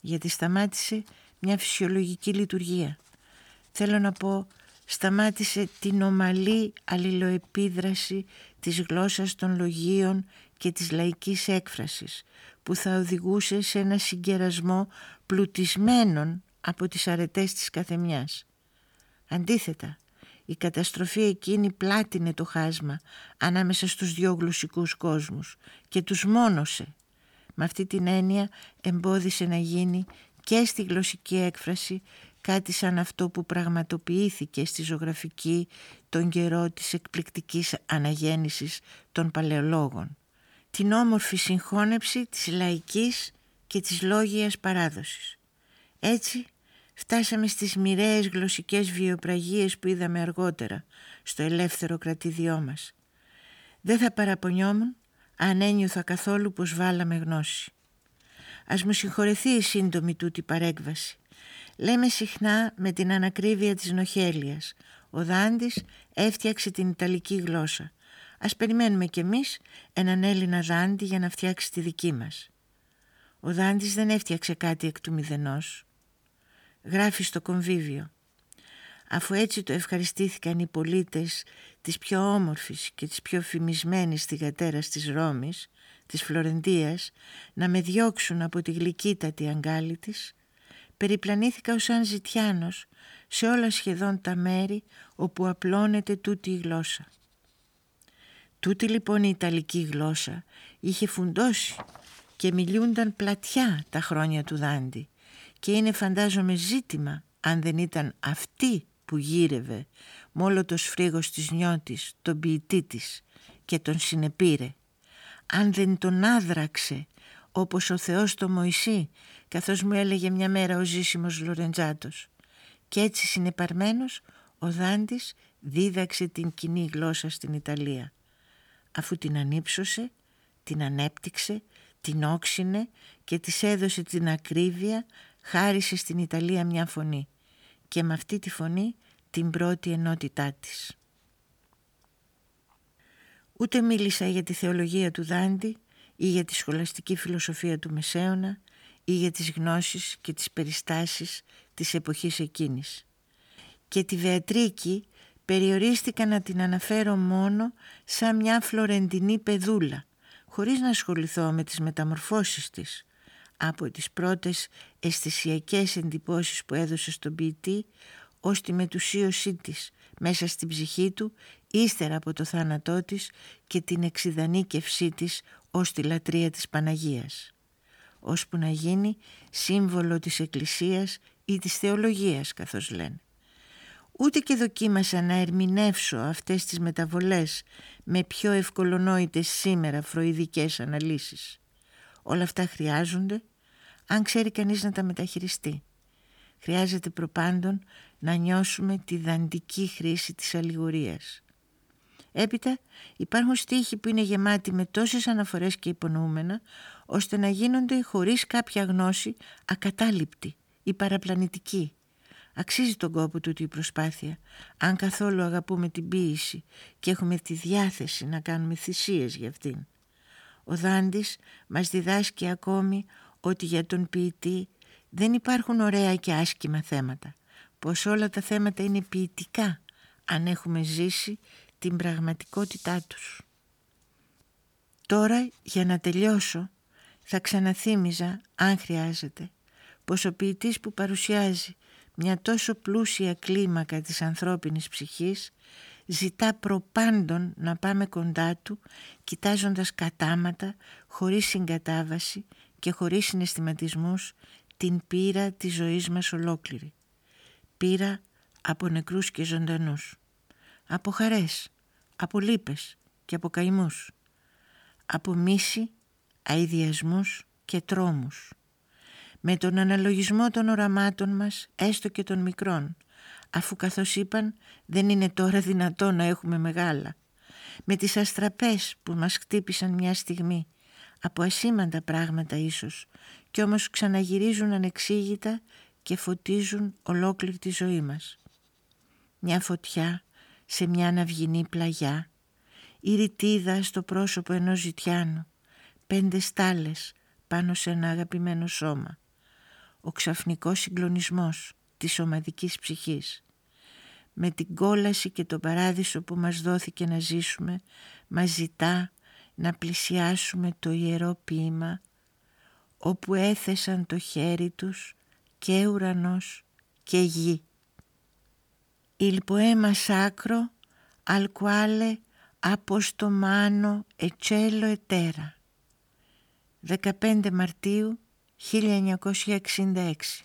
γιατί σταμάτησε μια φυσιολογική λειτουργία. Θέλω να πω σταμάτησε την ομαλή αλληλοεπίδραση της γλώσσας των λογίων και της λαϊκής έκφρασης που θα οδηγούσε σε ένα συγκερασμό πλουτισμένων από τις αρετές της καθεμιάς. Αντίθετα, η καταστροφή εκείνη πλάτινε το χάσμα ανάμεσα στους δυο γλωσσικούς κόσμους και τους μόνωσε. Με αυτή την έννοια εμπόδισε να γίνει και στη γλωσσική έκφραση κάτι σαν αυτό που πραγματοποιήθηκε στη ζωγραφική τον καιρό της εκπληκτικής αναγέννησης των παλαιολόγων. Την όμορφη συγχώνεψη της λαϊκής και της λόγιας παράδοσης. Έτσι φτάσαμε στις μοιραίες γλωσσικές βιοπραγίες που είδαμε αργότερα στο ελεύθερο κρατηδιό μας. Δεν θα παραπονιόμουν αν ένιωθα καθόλου πως βάλαμε γνώση. Ας μου συγχωρεθεί η σύντομη τούτη παρέκβαση. Λέμε συχνά με την ανακρίβεια της νοχέλιας. Ο Δάντης έφτιαξε την Ιταλική γλώσσα. Ας περιμένουμε κι εμείς έναν Έλληνα Δάντη για να φτιάξει τη δική μας. Ο Δάντης δεν έφτιαξε κάτι εκ του μηδενός. Γράφει στο κομβίβιο. Αφού έτσι το ευχαριστήθηκαν οι πολίτες της πιο όμορφης και της πιο φημισμένης θυγατέρας της Ρώμης, της Φλωρεντίας να με διώξουν από τη γλυκύτατη αγκάλη της, περιπλανήθηκα ως σαν ζητιάνος σε όλα σχεδόν τα μέρη όπου απλώνεται τούτη η γλώσσα. Τούτη λοιπόν η Ιταλική γλώσσα είχε φουντώσει και μιλούνταν πλατιά τα χρόνια του Δάντη και είναι φαντάζομαι ζήτημα αν δεν ήταν αυτή που γύρευε με όλο το σφρίγος της νιώτης, τον ποιητή της και τον συνεπήρε. Αν δεν τον άδραξε όπως ο Θεός το Μωυσή καθώς μου έλεγε μια μέρα ο ζήσιμος Λορεντζάτος. Και έτσι συνεπαρμένος ο Δάντης δίδαξε την κοινή γλώσσα στην Ιταλία. Αφού την ανύψωσε, την ανέπτυξε, την όξινε και της έδωσε την ακρίβεια χάρισε στην Ιταλία μια φωνή και με αυτή τη φωνή την πρώτη ενότητά της. Ούτε μίλησα για τη θεολογία του Δάντη ή για τη σχολαστική φιλοσοφία του Μεσαίωνα ή για τις γνώσεις και τις περιστάσεις της εποχής εκείνης. Και τη Βεατρίκη περιορίστηκα να την αναφέρω μόνο σαν μια φλωρεντινή παιδούλα, χωρίς να ασχοληθώ με τις μεταμορφώσεις της, από τις πρώτες αισθησιακές εντυπώσεις που έδωσε στον ποιητή ως τη μετουσίωσή της μέσα στην ψυχή του ύστερα από το θάνατό της και την εξειδανίκευσή της ως τη λατρεία της Παναγίας ώσπου να γίνει σύμβολο της Εκκλησίας ή της θεολογίας καθώς λένε. Ούτε και δοκίμασα να ερμηνεύσω αυτές τις μεταβολές με πιο ευκολονόητες σήμερα φροηδικές αναλύσεις. Όλα αυτά χρειάζονται αν ξέρει κανείς να τα μεταχειριστεί. Χρειάζεται προπάντων να νιώσουμε τη δαντική χρήση της αλληγορίας. Έπειτα υπάρχουν στίχοι που είναι γεμάτοι με τόσες αναφορές και υπονοούμενα ώστε να γίνονται χωρίς κάποια γνώση ακατάληπτοι ή παραπλανητικοί. Αξίζει τον κόπο τούτη η προσπάθεια αν καθόλου αγαπούμε την ποίηση και έχουμε τη διάθεση να κάνουμε θυσίες για αυτήν. Ο Δάντης μας διδάσκει ακόμη ότι για τον ποιητή δεν υπάρχουν ωραία και άσκημα θέματα, πως όλα τα θέματα είναι ποιητικά αν έχουμε ζήσει την πραγματικότητά τους. Τώρα για να τελειώσω θα ξαναθύμιζα αν χρειάζεται πως ο ποιητής που παρουσιάζει μια τόσο πλούσια κλίμακα της ανθρώπινης ψυχής ζητά προπάντων να πάμε κοντά του κοιτάζοντας κατάματα χωρίς συγκατάβαση και χωρίς συναισθηματισμούς την πείρα της ζωής μας ολόκληρη. Πείρα από νεκρούς και ζωντανούς. Από χαρές, από λύπες και από καημούς. Από μίση, αηδιασμούς και τρόμους. με τον αναλογισμό των οραμάτων μας, έστω και των μικρών, αφού καθώς είπαν δεν είναι τώρα δυνατό να έχουμε μεγάλα, με τις αστραπές που μας χτύπησαν μια στιγμή, από ασήμαντα πράγματα ίσως, και όμως ξαναγυρίζουν ανεξήγητα και φωτίζουν ολόκληρη τη ζωή μας. Μια φωτιά σε μια αναυγινή πλαγιά, η ρητίδα στο πρόσωπο ενός ζητιάνου, πέντε στάλες πάνω σε ένα αγαπημένο σώμα, ο ξαφνικός συγκλονισμός της ομαδικής ψυχής. Με την κόλαση και τον παράδεισο που μας δόθηκε να ζήσουμε, μας ζητά να πλησιάσουμε το ιερό ποίημα όπου έθεσαν το χέρι τους και ουρανός και γη. Il poema sacro al quale e cielo e terra. 15 Μαρτίου 1966